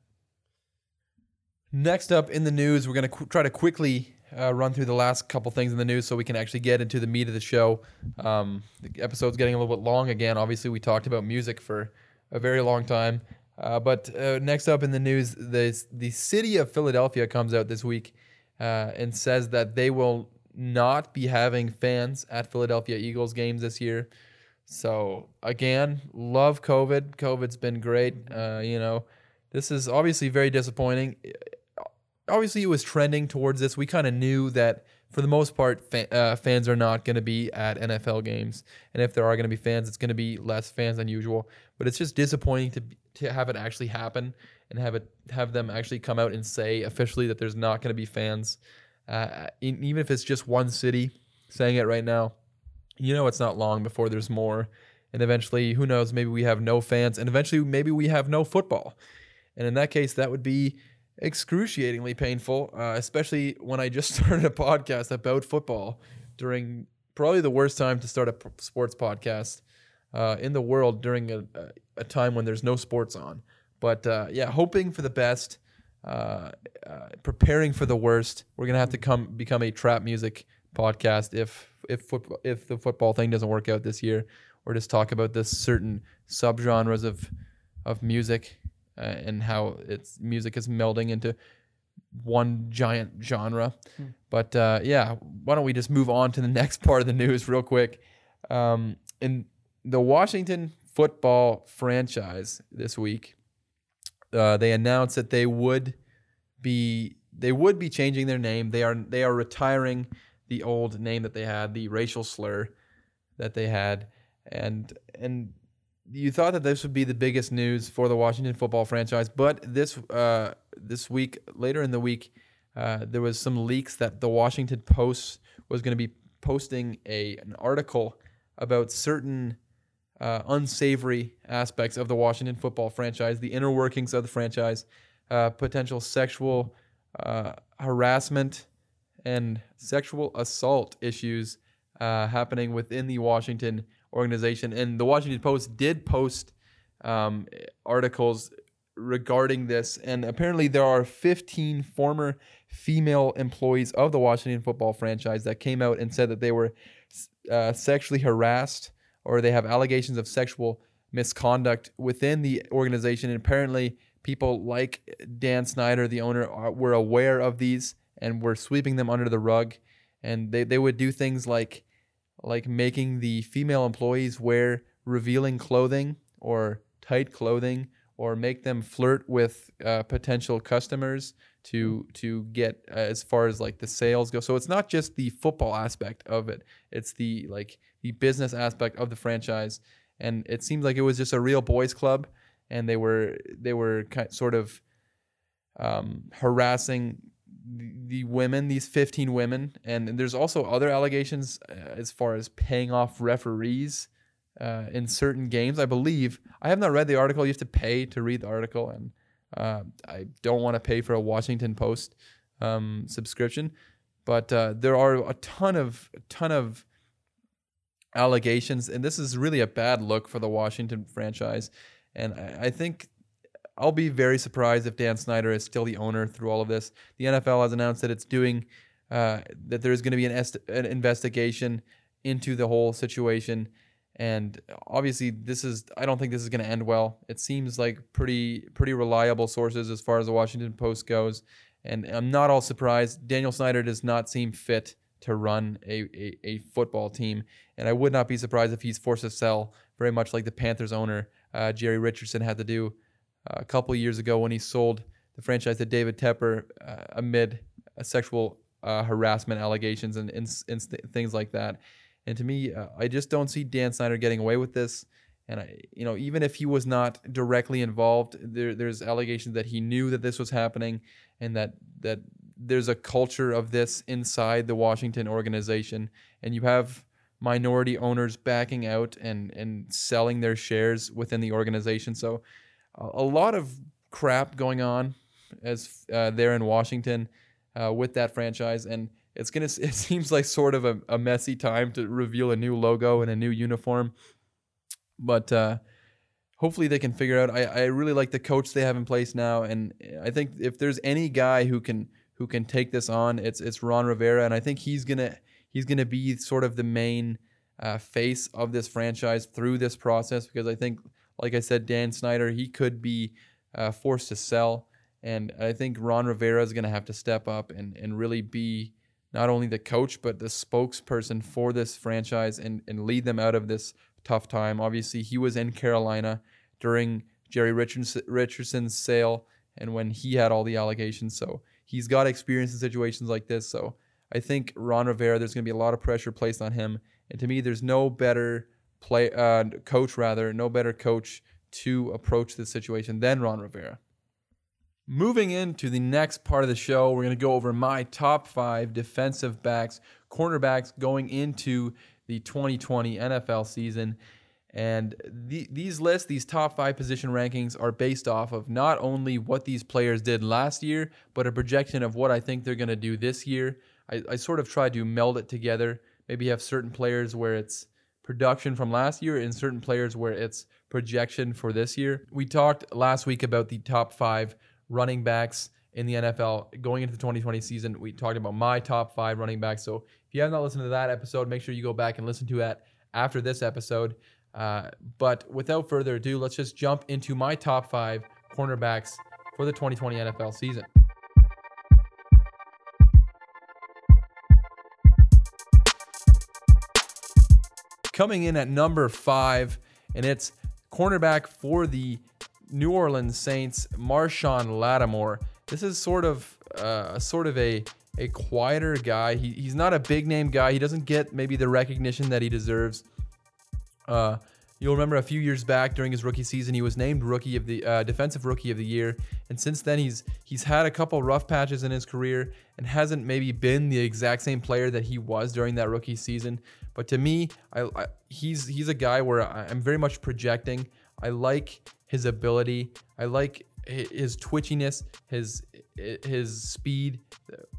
Next up in the news, we're going to qu- try to quickly uh, run through the last couple things in the news so we can actually get into the meat of the show. Um, the episode's getting a little bit long again. Obviously, we talked about music for a very long time. Uh, but uh, next up in the news, the, the city of Philadelphia comes out this week uh, and says that they will not be having fans at Philadelphia Eagles games this year. So again, love COVID. COVID's been great. Uh, you know, this is obviously very disappointing obviously it was trending towards this. We kind of knew that for the most part, uh, fans are not going to be at NFL games, and if there are going to be fans, it's going to be less fans than usual. But it's just disappointing to to have it actually happen and have it have them actually come out and say officially that there's not going to be fans, uh, in, even if it's just one city saying it right now. You know, it's not long before there's more, and eventually, who knows? Maybe we have no fans, and eventually, maybe we have no football. And in that case, that would be excruciatingly painful, uh, especially when I just started a podcast about football during probably the worst time to start a sports podcast uh, in the world during a, a, time when there's no sports on. But uh, yeah, hoping for the best, uh, uh, preparing for the worst. We're gonna have to come become a trap music podcast if if football if the football thing doesn't work out this year, or just talk about this certain subgenres of of music uh, and how its music is melding into one giant genre. Hmm. But uh, yeah, why don't we just move on to the next part of the news real quick? Um, in the Washington football franchise this week, uh, they announced that they would be they would be changing their name. They are they are retiring the old name that they had, the racial slur that they had, and and you thought that this would be the biggest news for the Washington football franchise, but this uh, this week, later in the week, uh, there was some leaks that the Washington Post was going to be posting a an article about certain uh, unsavory aspects of the Washington football franchise, the inner workings of the franchise, uh, potential sexual uh, harassment and sexual assault issues uh, happening within the Washington organization. And the Washington Post did post um, articles regarding this. And apparently, there are 15 former female employees of the Washington football franchise that came out and said that they were uh, sexually harassed or they have allegations of sexual misconduct within the organization. And apparently, people like Dan Snyder, the owner, are, were aware of these and we were sweeping them under the rug. And they, they would do things like like making the female employees wear revealing clothing or tight clothing or make them flirt with uh, potential customers to to get uh, as far as like the sales go. So it's not just the football aspect of it; it's the like the business aspect of the franchise. And it seems like it was just a real boys' club, and they were they were kind sort of um, harassing the, women, these 15 women, and, and there's also other allegations uh, as far as paying off referees uh, in certain games. I believe I have not read the article. You have to pay to read the article, and uh, I don't want to pay for a Washington Post um, subscription. But uh, there are a ton of a ton of allegations, and this is really a bad look for the Washington franchise. And I, I think I'll be very surprised if Dan Snyder is still the owner through all of this. The NFL has announced that it's doing uh, that there's going to be an, est- an investigation into the whole situation, and obviously this is I don't think this is going to end well. It seems like pretty pretty reliable sources as far as the Washington Post goes, and I'm not all surprised. Daniel Snyder does not seem fit to run a, a, a football team, and I would not be surprised if he's forced to sell, very much like the Panthers owner uh, Jerry Richardson had to do a couple years ago when he sold the franchise to David Tepper uh, amid sexual uh, harassment allegations and, and, and, things like that. And to me, uh, I just don't see Dan Snyder getting away with this. And I, you know, even if he was not directly involved, there, there's allegations that he knew that this was happening, and that that there's a culture of this inside the Washington organization, and you have minority owners backing out and and selling their shares within the organization. So a lot of crap going on as uh, there in Washington uh, with that franchise, and it's gonna. It seems like sort of a, a, messy time to reveal a new logo and a new uniform, but uh, hopefully they can figure out. I, I really like the coach they have in place now, and I think if there's any guy who can who can take this on, it's it's Ron Rivera, and I think he's gonna he's gonna be sort of the main uh, face of this franchise through this process because I think like I said, Dan Snyder, he could be uh, forced to sell. And I think Ron Rivera is going to have to step up and, and really be not only the coach, but the spokesperson for this franchise and, and lead them out of this tough time. Obviously, he was in Carolina during Jerry Richardson's sale and when he had all the allegations. So he's got experience in situations like this. So I think Ron Rivera, there's going to be a lot of pressure placed on him. And to me, there's no better play uh, coach rather, no better coach to approach this situation than Ron Rivera. Moving into the next part of the show, we're going to go over my top five defensive backs, cornerbacks going into the 2020 NFL season. And the, these lists, these top five position rankings, are based off of not only what these players did last year, but a projection of what I think they're going to do this year. I, I sort of tried to meld it together. Maybe have certain players where it's production from last year and certain players where it's projection for this year. We talked last week about the top five running backs in the NFL going into the 2020 season. We talked about my top five running backs. So if you have not listened to that episode, make sure you go back and listen to that after this episode. Uh, but without further ado, let's just jump into my top five cornerbacks for the 2020 NFL season. Coming in at number five, and it's cornerback for the New Orleans Saints, Marshon Lattimore. This is sort of uh, sort of a a quieter guy. He, he's not a big name guy. He doesn't get maybe the recognition that he deserves. Uh, You'll remember a few years back during his rookie season, he was named rookie of the uh, defensive rookie of the year, and since then he's he's had a couple rough patches in his career and hasn't maybe been the exact same player that he was during that rookie season. But to me, I, I, he's he's a guy where I'm very much projecting. I like his ability. I like his twitchiness, his his speed.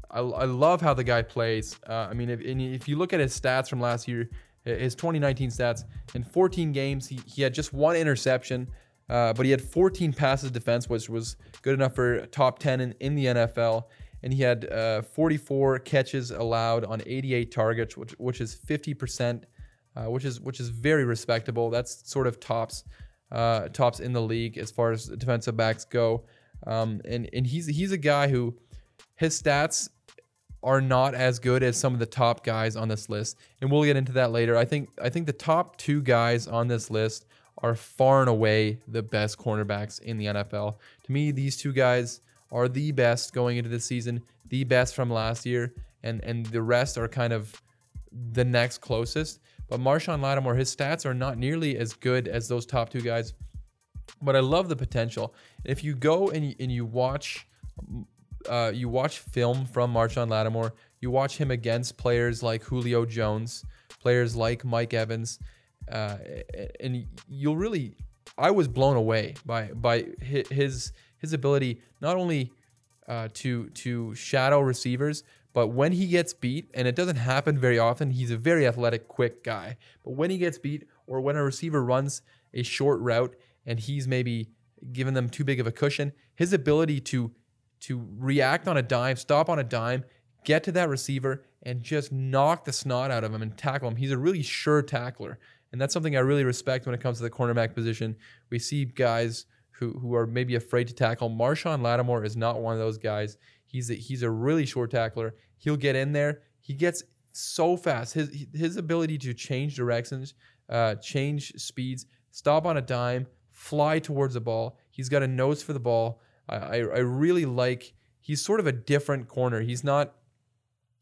I, I love how the guy plays. Uh, I mean, if, if you look at his stats from last year, his 2019 stats in 14 games, he, he had just one interception, uh, but he had 14 passes defense, which was good enough for top 10 in, in the NFL. And he had uh, 44 catches allowed on 88 targets, which which is 50%, uh, which is which is very respectable. That's sort of tops uh, tops in the league as far as defensive backs go. Um, and and he's he's a guy who his stats are not as good as some of the top guys on this list, and we'll get into that later. I think I think the top two guys on this list are far and away the best cornerbacks in the NFL. To me, these two guys are the best going into this season, the best from last year, and and the rest are kind of the next closest. But Marshon Lattimore, his stats are not nearly as good as those top two guys. But I love the potential. If you go and and you watch uh, you watch film from Marshon Lattimore, you watch him against players like Julio Jones, players like Mike Evans, uh, and you'll really. I was blown away by by his his ability not only uh, to to shadow receivers, but when he gets beat, and it doesn't happen very often, he's a very athletic, quick guy. But when he gets beat, or when a receiver runs a short route and he's maybe given them too big of a cushion, his ability to to react on a dime, stop on a dime, get to that receiver, and just knock the snot out of him and tackle him. He's a really sure tackler. And that's something I really respect when it comes to the cornerback position. We see guys who, who are maybe afraid to tackle. Marshon Lattimore is not one of those guys. He's a, he's a really short tackler. He'll get in there. He gets so fast. His his ability to change directions, uh, change speeds, stop on a dime, fly towards the ball. He's got a nose for the ball. I, I, really like. He's sort of a different corner. He's not.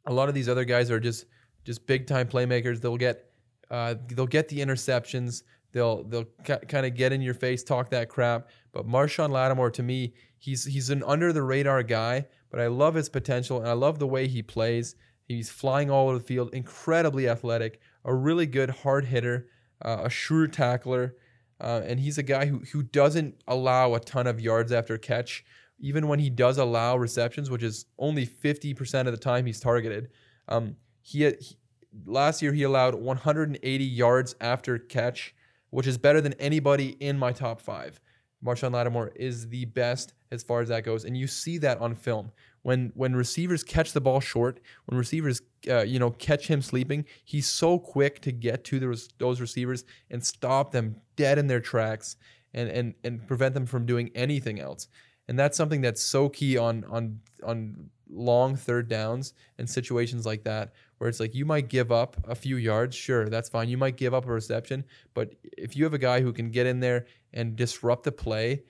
A lot of these other guys are just just big time playmakers. They'll get uh, they'll get the interceptions. They'll they'll ca- kind of get in your face, talk that crap. But Marshon Lattimore, to me, he's he's an under the radar guy, but I love his potential and I love the way he plays. He's flying all over the field, incredibly athletic, a really good hard hitter, uh, a sure tackler, uh, and he's a guy who who doesn't allow a ton of yards after catch. Even when he does allow receptions, which is only 50% of the time he's targeted, um, he, he last year he allowed 180 yards after catch, which is better than anybody in my top five. Marshon Lattimore is the best as far as that goes, and you see that on film when when receivers catch the ball short, when receivers uh, you know catch him sleeping, he's so quick to get to those receivers and stop them dead in their tracks and and and prevent them from doing anything else. And that's something that's so key on on on long third downs and situations like that where it's like you might give up a few yards, sure, that's fine. You might give up a reception, but if you have a guy who can get in there and disrupt the play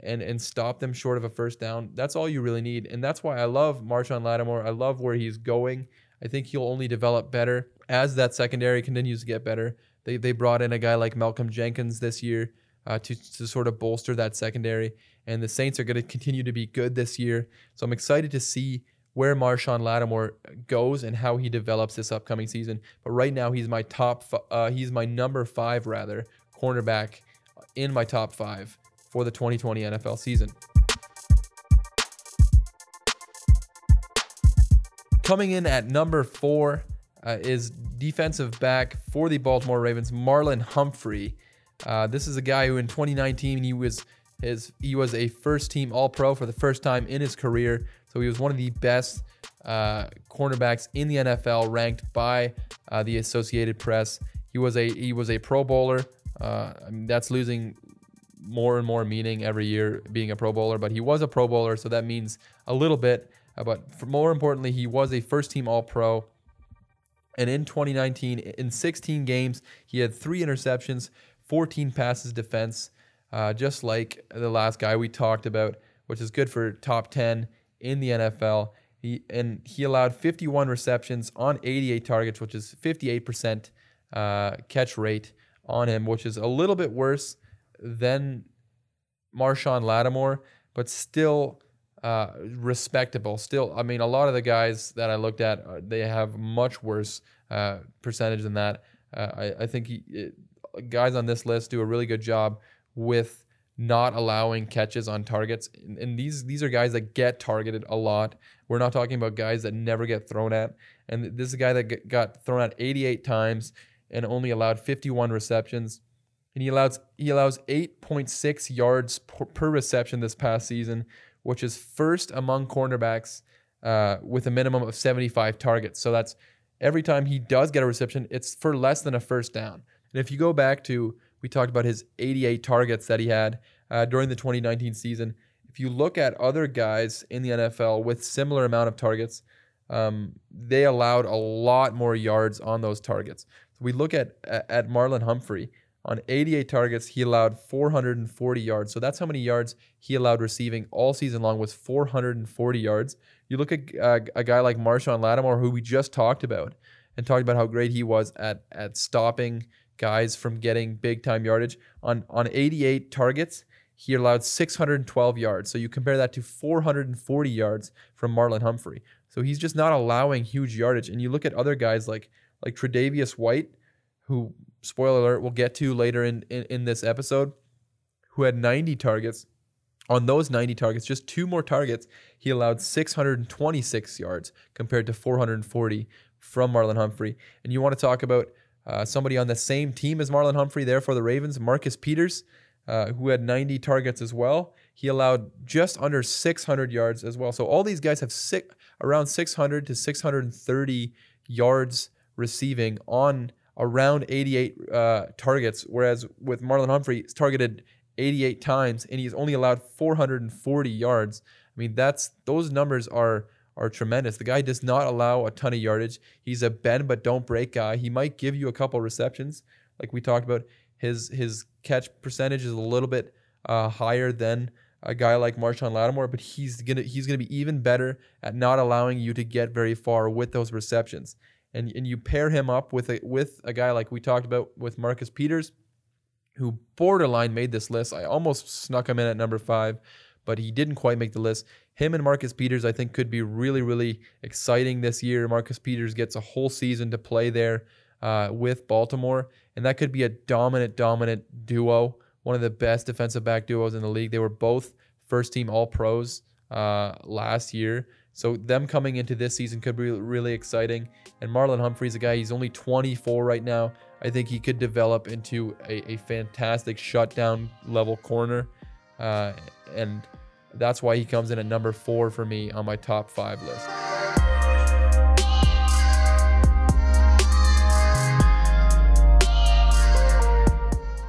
and and stop them short of a first down, that's all you really need. And that's why I love Marshon Lattimore. I love where he's going. I think he'll only develop better as that secondary continues to get better. They they brought in a guy like Malcolm Jenkins this year uh, to to sort of bolster that secondary, and the Saints are going to continue to be good this year. So I'm excited to see where Marshon Lattimore goes and how he develops this upcoming season. But right now, he's my top, uh, he's my number five rather cornerback in my top five for the 2020 NFL season. Coming in at number four uh, is defensive back for the Baltimore Ravens, Marlon Humphrey. Uh, this is a guy who in 2019 he was his he was a first team All Pro for the first time in his career. So he was one of the best uh, cornerbacks in the NFL, ranked by uh, the Associated Press. He was a he was a Pro Bowler. Uh, I mean, that's losing more and more meaning every year being a Pro Bowler, but he was a Pro Bowler, so that means a little bit. Uh, but more importantly, he was a first team All Pro. And in 2019, in 16 games, he had three interceptions, 14 passes defense, uh, just like the last guy we talked about, which is good for top 10 in the NFL. He and he allowed 51 receptions on 88 targets, which is 58% uh, catch rate on him, which is a little bit worse than Marshon Lattimore, but still uh, respectable. Still, I mean, a lot of the guys that I looked at, uh, they have much worse uh, percentage than that. Uh, I, I, think he, it, guys on this list do a really good job with not allowing catches on targets. And these these are guys that get targeted a lot. We're not talking about guys that never get thrown at. And this is a guy that got thrown at 88 times and only allowed 51 receptions. And he allows he allows 8.6 yards per, per reception this past season, which is first among cornerbacks uh, with a minimum of 75 targets. So that's every time he does get a reception, it's for less than a first down. And if you go back to we talked about his 88 targets that he had uh, during the 2019 season. If you look at other guys in the NFL with similar amount of targets, um, they allowed a lot more yards on those targets. So we look at at Marlon Humphrey on 88 targets, he allowed 440 yards. So that's how many yards he allowed receiving all season long was 440 yards. You look at uh, a guy like Marshon Lattimore, who we just talked about, and talked about how great he was at at stopping guys from getting big time yardage. On on 88 targets, he allowed 612 yards. So you compare that to 440 yards from Marlon Humphrey. So he's just not allowing huge yardage. And you look at other guys like like Tre'Davious White, who spoiler alert we'll get to later in, in, in this episode, who had 90 targets. On those 90 targets, just two more targets, he allowed 626 yards compared to 440 from Marlon Humphrey. And you want to talk about uh, somebody on the same team as Marlon Humphrey there for the Ravens, Marcus Peters, uh, who had 90 targets as well. He allowed just under 600 yards as well. So all these guys have six, around 600 to 630 yards receiving on around 88 uh, targets, whereas with Marlon Humphrey, he's targeted 88 times and he's only allowed 440 yards. I mean, that's those numbers are are tremendous. The guy does not allow a ton of yardage. He's a bend but don't break guy. He might give you a couple receptions, like we talked about. His his catch percentage is a little bit uh, higher than a guy like Marshon Lattimore, but he's gonna he's gonna be even better at not allowing you to get very far with those receptions and and you pair him up with a with a guy like we talked about with Marcus Peters, who borderline made this list. I almost snuck him in at number five, but he didn't quite make the list. Him and Marcus Peters, I think, could be really really exciting this year. Marcus Peters gets a whole season to play there uh, with Baltimore, and that could be a dominant dominant duo. One of the best defensive back duos in the league. They were both first team All Pros uh, last year. So them coming into this season could be really exciting. And Marlon Humphrey's a guy, he's only 24 right now. I think he could develop into a, a fantastic shutdown level corner. Uh, and that's why he comes in at number four for me on my top five list.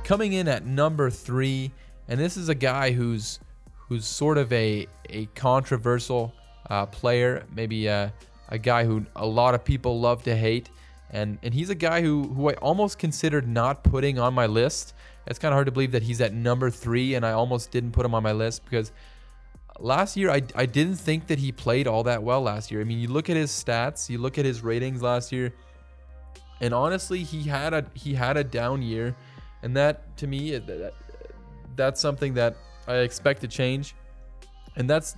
Coming in at number three, and this is a guy who's who's sort of a, a controversial uh, player, maybe a, a guy who a lot of people love to hate. And, and he's a guy who, who I almost considered not putting on my list. It's kind of hard to believe that he's at number three, and I almost didn't put him on my list because last year I, I didn't think that he played all that well last year. I mean, you look at his stats, you look at his ratings last year, and honestly, he had a he had a down year, and that to me that, that's something that I expect to change, and that's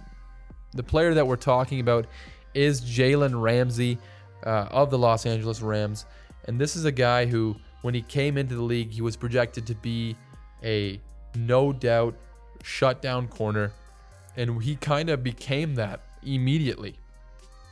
the player that we're talking about is Jalen Ramsey uh, of the Los Angeles Rams. And this is a guy who, when he came into the league, he was projected to be a no doubt shutdown corner. And he kind of became that immediately.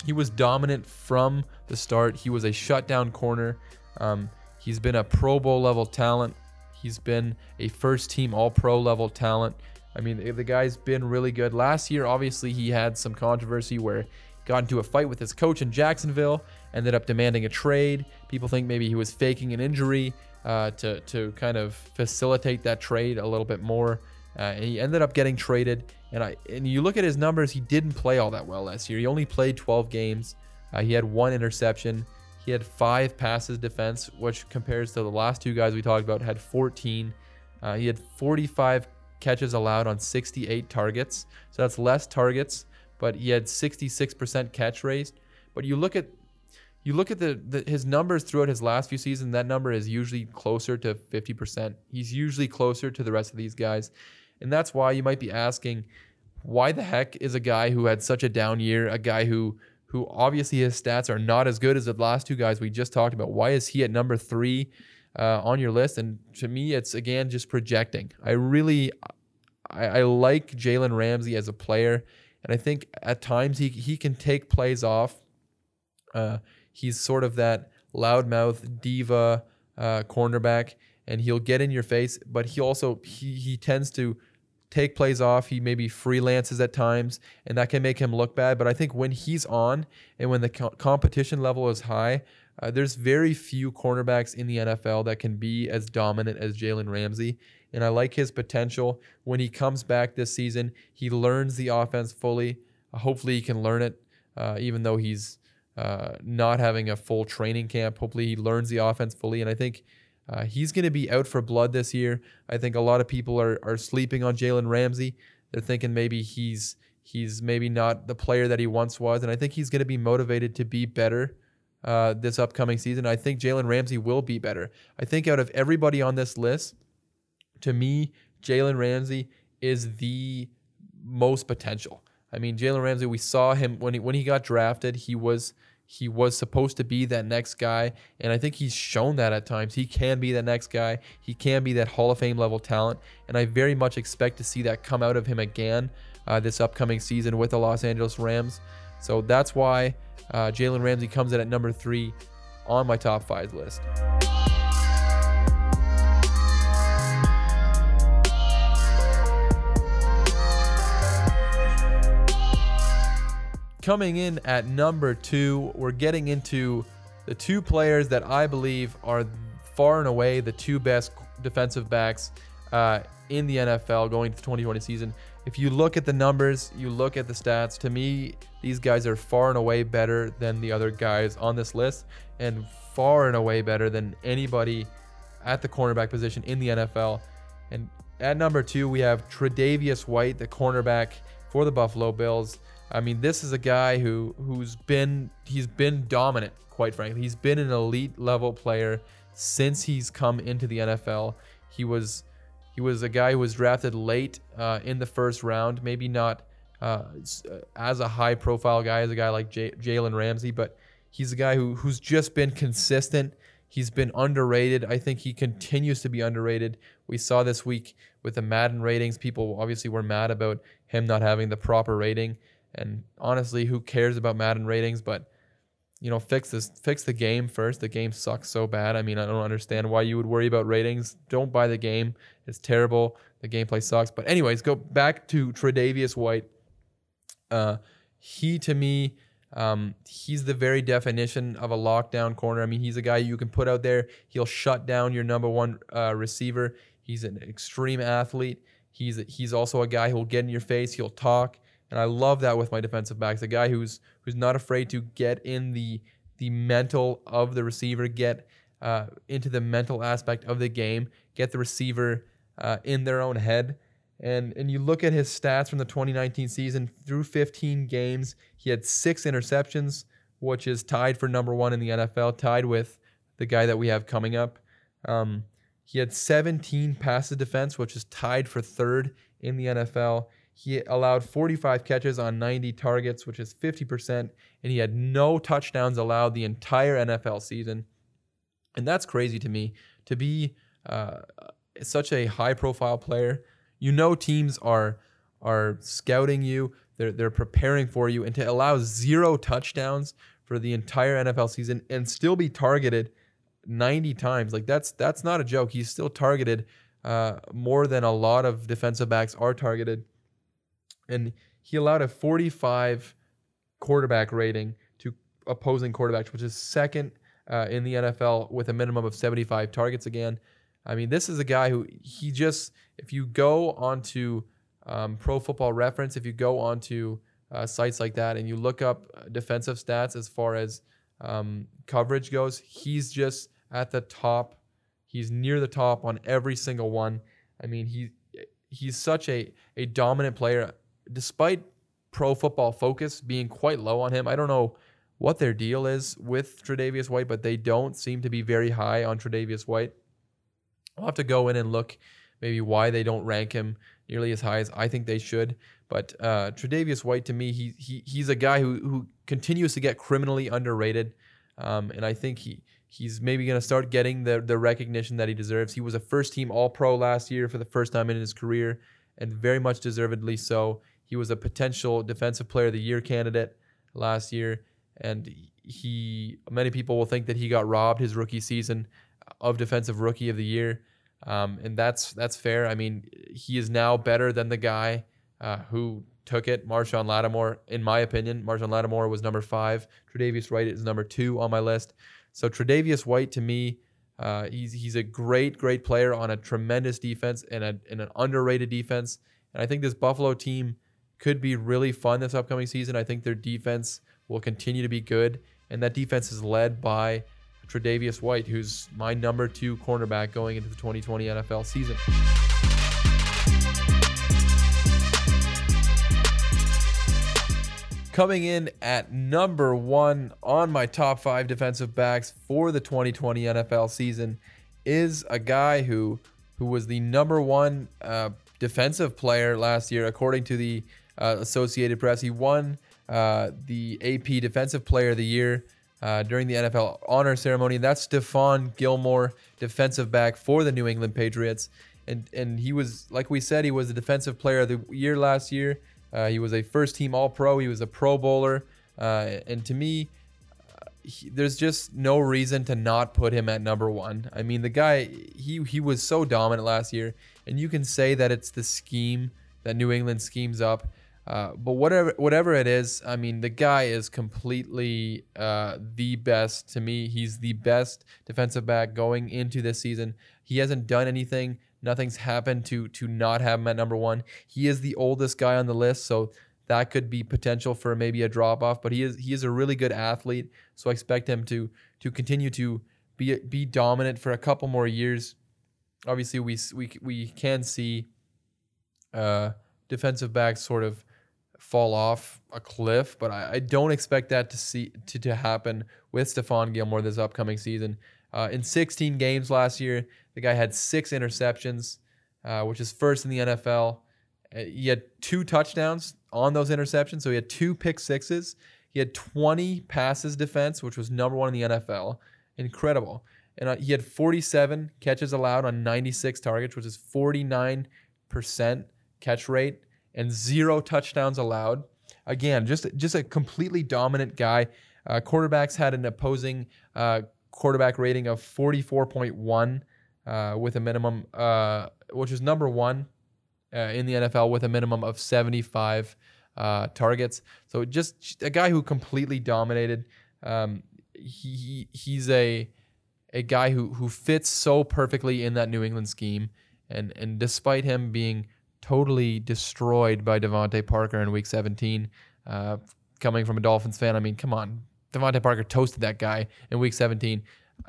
He was dominant from the start. He was a shutdown corner. Um, he's been a Pro Bowl level talent. He's been a first team All Pro level talent. I mean, the guy's been really good. Last year, obviously, he had some controversy where he got into a fight with his coach in Jacksonville, ended up demanding a trade. People think maybe he was faking an injury uh, to, to kind of facilitate that trade a little bit more. Uh, he ended up getting traded. And I and you look at his numbers, he didn't play all that well last year. He only played 12 games. Uh, he had one interception. He had five passes defense, which compares to the last two guys we talked about had 14. Uh, he had 45 catches allowed on 68 targets. So that's less targets, but he had 66% catch rate. But you look at you look at the, the, his numbers throughout his last few seasons. That number is usually closer to 50%. He's usually closer to the rest of these guys, and that's why you might be asking, why the heck is a guy who had such a down year, a guy who who obviously his stats are not as good as the last two guys we just talked about. Why is he at number three uh, on your list. And to me, it's again just projecting. I really, I, I like Jalen Ramsey as a player, and I think at times he he can take plays off. Uh, he's sort of that loudmouth diva uh, cornerback, and he'll get in your face. But he also he he tends to take plays off. He maybe freelances at times, and that can make him look bad. But I think when he's on and when the co- competition level is high, uh, there's very few cornerbacks in the NFL that can be as dominant as Jalen Ramsey. And I like his potential. When he comes back this season, he learns the offense fully. Uh, hopefully, he can learn it, uh, even though he's uh, not having a full training camp. Hopefully, he learns the offense fully. And I think uh, he's going to be out for blood this year. I think a lot of people are, are sleeping on Jalen Ramsey. They're thinking maybe he's he's maybe not the player that he once was. And I think he's going to be motivated to be better uh, this upcoming season. I think Jalen Ramsey will be better. I think out of everybody on this list, to me, Jalen Ramsey is the most potential. I mean, Jalen Ramsey, we saw him when he when he got drafted, he was he was supposed to be that next guy, and I think he's shown that at times. He can be that next guy. He can be that Hall of Fame level talent, and I very much expect to see that come out of him again uh, this upcoming season with the Los Angeles Rams. So that's why uh, Jalen Ramsey comes in at number three on my top five list. Coming in at number two, we're getting into the two players that I believe are far and away the two best defensive backs uh, in the NFL going to the 2020 season. If you look at the numbers, you look at the stats, to me, these guys are far and away better than the other guys on this list and far and away better than anybody at the cornerback position in the NFL. And at number two, we have Tre'Davious White, the cornerback for the Buffalo Bills. I mean, this is a guy who who's been he's been dominant, quite frankly. He's been an elite level player since he's come into the NFL. He was he was a guy who was drafted late uh, in the first round, maybe not uh, as a high profile guy as a guy like J- Jalen Ramsey, but he's a guy who who's just been consistent. He's been underrated. I think he continues to be underrated. We saw this week with the Madden ratings. People obviously were mad about him not having the proper rating. And honestly, who cares about Madden ratings? But you know, fix this, fix the game first. The game sucks so bad. I mean, I don't understand why you would worry about ratings. Don't buy the game. It's terrible. The gameplay sucks. But anyways, go back to Tre'Davious White. Uh, he to me, um, he's the very definition of a lockdown corner. I mean, he's a guy you can put out there. He'll shut down your number one uh, receiver. He's an extreme athlete. He's he's also a guy who'll get in your face. He'll talk. And I love that with my defensive backs. A guy who's who's not afraid to get in the the mental of the receiver, get uh, into the mental aspect of the game, get the receiver uh, in their own head. And and you look at his stats from the 2019 season through 15 games, he had six interceptions, which is tied for number one in the NFL, tied with the guy that we have coming up. Um, he had 17 passes defense, which is tied for third in the NFL. He allowed 45 catches on 90 targets, which is 50%, and he had no touchdowns allowed the entire NFL season. And that's crazy to me to be uh, such a high profile player. You know, teams are are scouting you, they're, they're preparing for you, and to allow zero touchdowns for the entire NFL season and still be targeted 90 times, like that's that's not a joke. He's still targeted uh, more than a lot of defensive backs are targeted and he allowed a 45 quarterback rating to opposing quarterbacks, which is second uh, in the NFL with a minimum of 75 targets again. I mean, this is a guy who he just, if you go onto um, Pro Football Reference, if you go onto uh, sites like that and you look up defensive stats as far as um, coverage goes, he's just at the top. He's near the top on every single one. I mean, he he's such a, a dominant player despite pro football focus being quite low on him, I don't know what their deal is with Tre'Davious White, but they don't seem to be very high on Tre'Davious White. I'll have to go in and look maybe why they don't rank him nearly as high as I think they should. But uh, Tre'Davious White, to me, he, he he's a guy who who continues to get criminally underrated, um, and I think he he's maybe going to start getting the the recognition that he deserves. He was a first team All Pro last year for the first time in his career, and very much deservedly so. He was a potential defensive player of the year candidate last year, and he many people will think that he got robbed his rookie season of defensive rookie of the year, um, and that's that's fair. I mean, he is now better than the guy uh, who took it, Marshon Lattimore. In my opinion, Marshon Lattimore was number five. Tre'Davious White is number two on my list. So Tre'Davious White to me. Uh, he's he's a great great player on a tremendous defense and, a, and an underrated defense. And I think this Buffalo team could be really fun this upcoming season. I think their defense will continue to be good. and that defense is led by Tre'Davious White, who's my number two cornerback going into the 2020 NFL season. Coming in at number one on my top five defensive backs for the 2020 NFL season is a guy who who was the number one uh, defensive player last year, according to the uh, Associated Press. He won uh, the AP Defensive Player of the Year uh, during the NFL honor ceremony. That's Stephon Gilmore, defensive back for the New England Patriots. And, and he was, like we said, he was the defensive player of the year last year. Uh, he was a first team All Pro. He was a Pro Bowler. Uh, and to me, he, there's just no reason to not put him at number one. I mean, the guy, he, he was so dominant last year. And you can say that it's the scheme that New England schemes up. Uh, but whatever whatever it is, I mean, the guy is completely uh, the best to me. He's the best defensive back going into this season. He hasn't done anything. Nothing's happened to to not have him at number one. He is the oldest guy on the list, so that could be potential for maybe a drop off. But he is he is a really good athlete, so I expect him to to continue to be be dominant for a couple more years. Obviously, we we we can see uh, defensive backs sort of fall off a cliff, but I, I, don't expect that to see to, to happen with Stephon Gilmore this upcoming season. Uh, in 16 games last year, the guy had six interceptions, uh, which is first in the NFL. Uh, he had two touchdowns on those interceptions, so he had two pick sixes. He had 20 passes defense, which was number one in the NFL. Incredible. And uh, he had 47 catches allowed on 96 targets, which is 49% catch rate and zero touchdowns allowed. Again, just just a completely dominant guy. Uh, quarterbacks had an opposing uh, quarterback rating of 44.1 uh, with a minimum, uh, which is number one uh, in the NFL with a minimum of 75 uh, targets. So just a guy who completely dominated. Um, he, he's a a guy who who fits so perfectly in that New England scheme, and and despite him being totally destroyed by DeVante Parker in Week 17. Uh, coming from a Dolphins fan, I mean, come on, DeVante Parker toasted that guy in Week 17.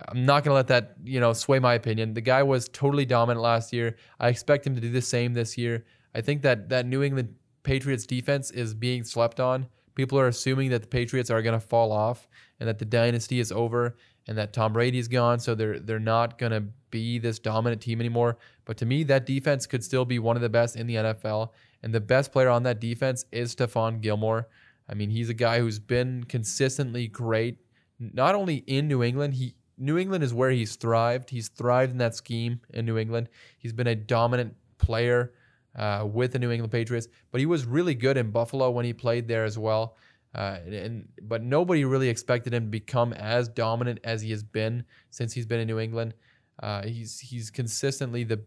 I'm not going to let that you know sway my opinion. The guy was totally dominant last year. I expect him to do the same this year. I think that that New England Patriots defense is being slept on. People are assuming that the Patriots are going to fall off and that the dynasty is over and that Tom Brady's gone, so they're they're not going to be this dominant team anymore. But to me, that defense could still be one of the best in the NFL. And the best player on that defense is Stephon Gilmore. I mean, he's a guy who's been consistently great, not only in New England, he New England is where he's thrived. He's thrived in that scheme in New England. He's been a dominant player uh, with the New England Patriots, but he was really good in Buffalo when he played there as well. Uh, and but nobody really expected him to become as dominant as he has been since he's been in New England. Uh, he's he's consistently the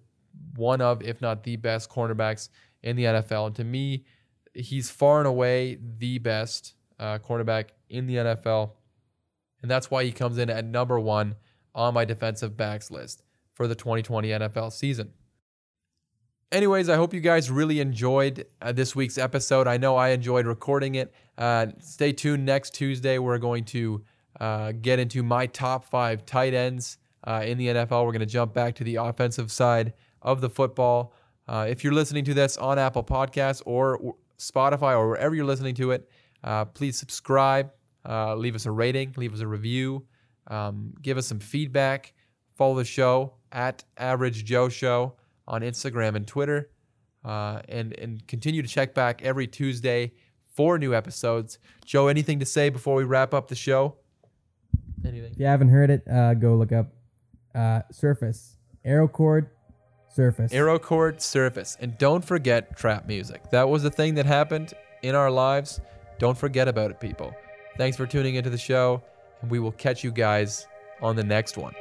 one of, if not the best cornerbacks in the NFL. And to me, he's far and away the best uh, cornerback in the NFL. And that's why he comes in at number one on my defensive backs list for the 2020 NFL season. Anyways, I hope you guys really enjoyed uh, this week's episode. I know I enjoyed recording it. Uh, stay tuned next Tuesday. We're going to uh, get into my top five tight ends uh, in the NFL. We're going to jump back to the offensive side of the football. Uh, if you're listening to this on Apple Podcasts or Spotify or wherever you're listening to it, uh, please subscribe, leave us a rating, leave us a review, um, give us some feedback. Follow the show at Average Joe Show on Instagram and Twitter, uh, and and continue to check back every Tuesday for new episodes. Joe, anything to say before we wrap up the show? Anything? If you haven't heard it, uh, go look up uh, Surface Aero Chord Surface. Aero Chord Surface. And don't forget trap music. That was the thing that happened in our lives. Don't forget about it, people. Thanks for tuning into the show, and we will catch you guys on the next one.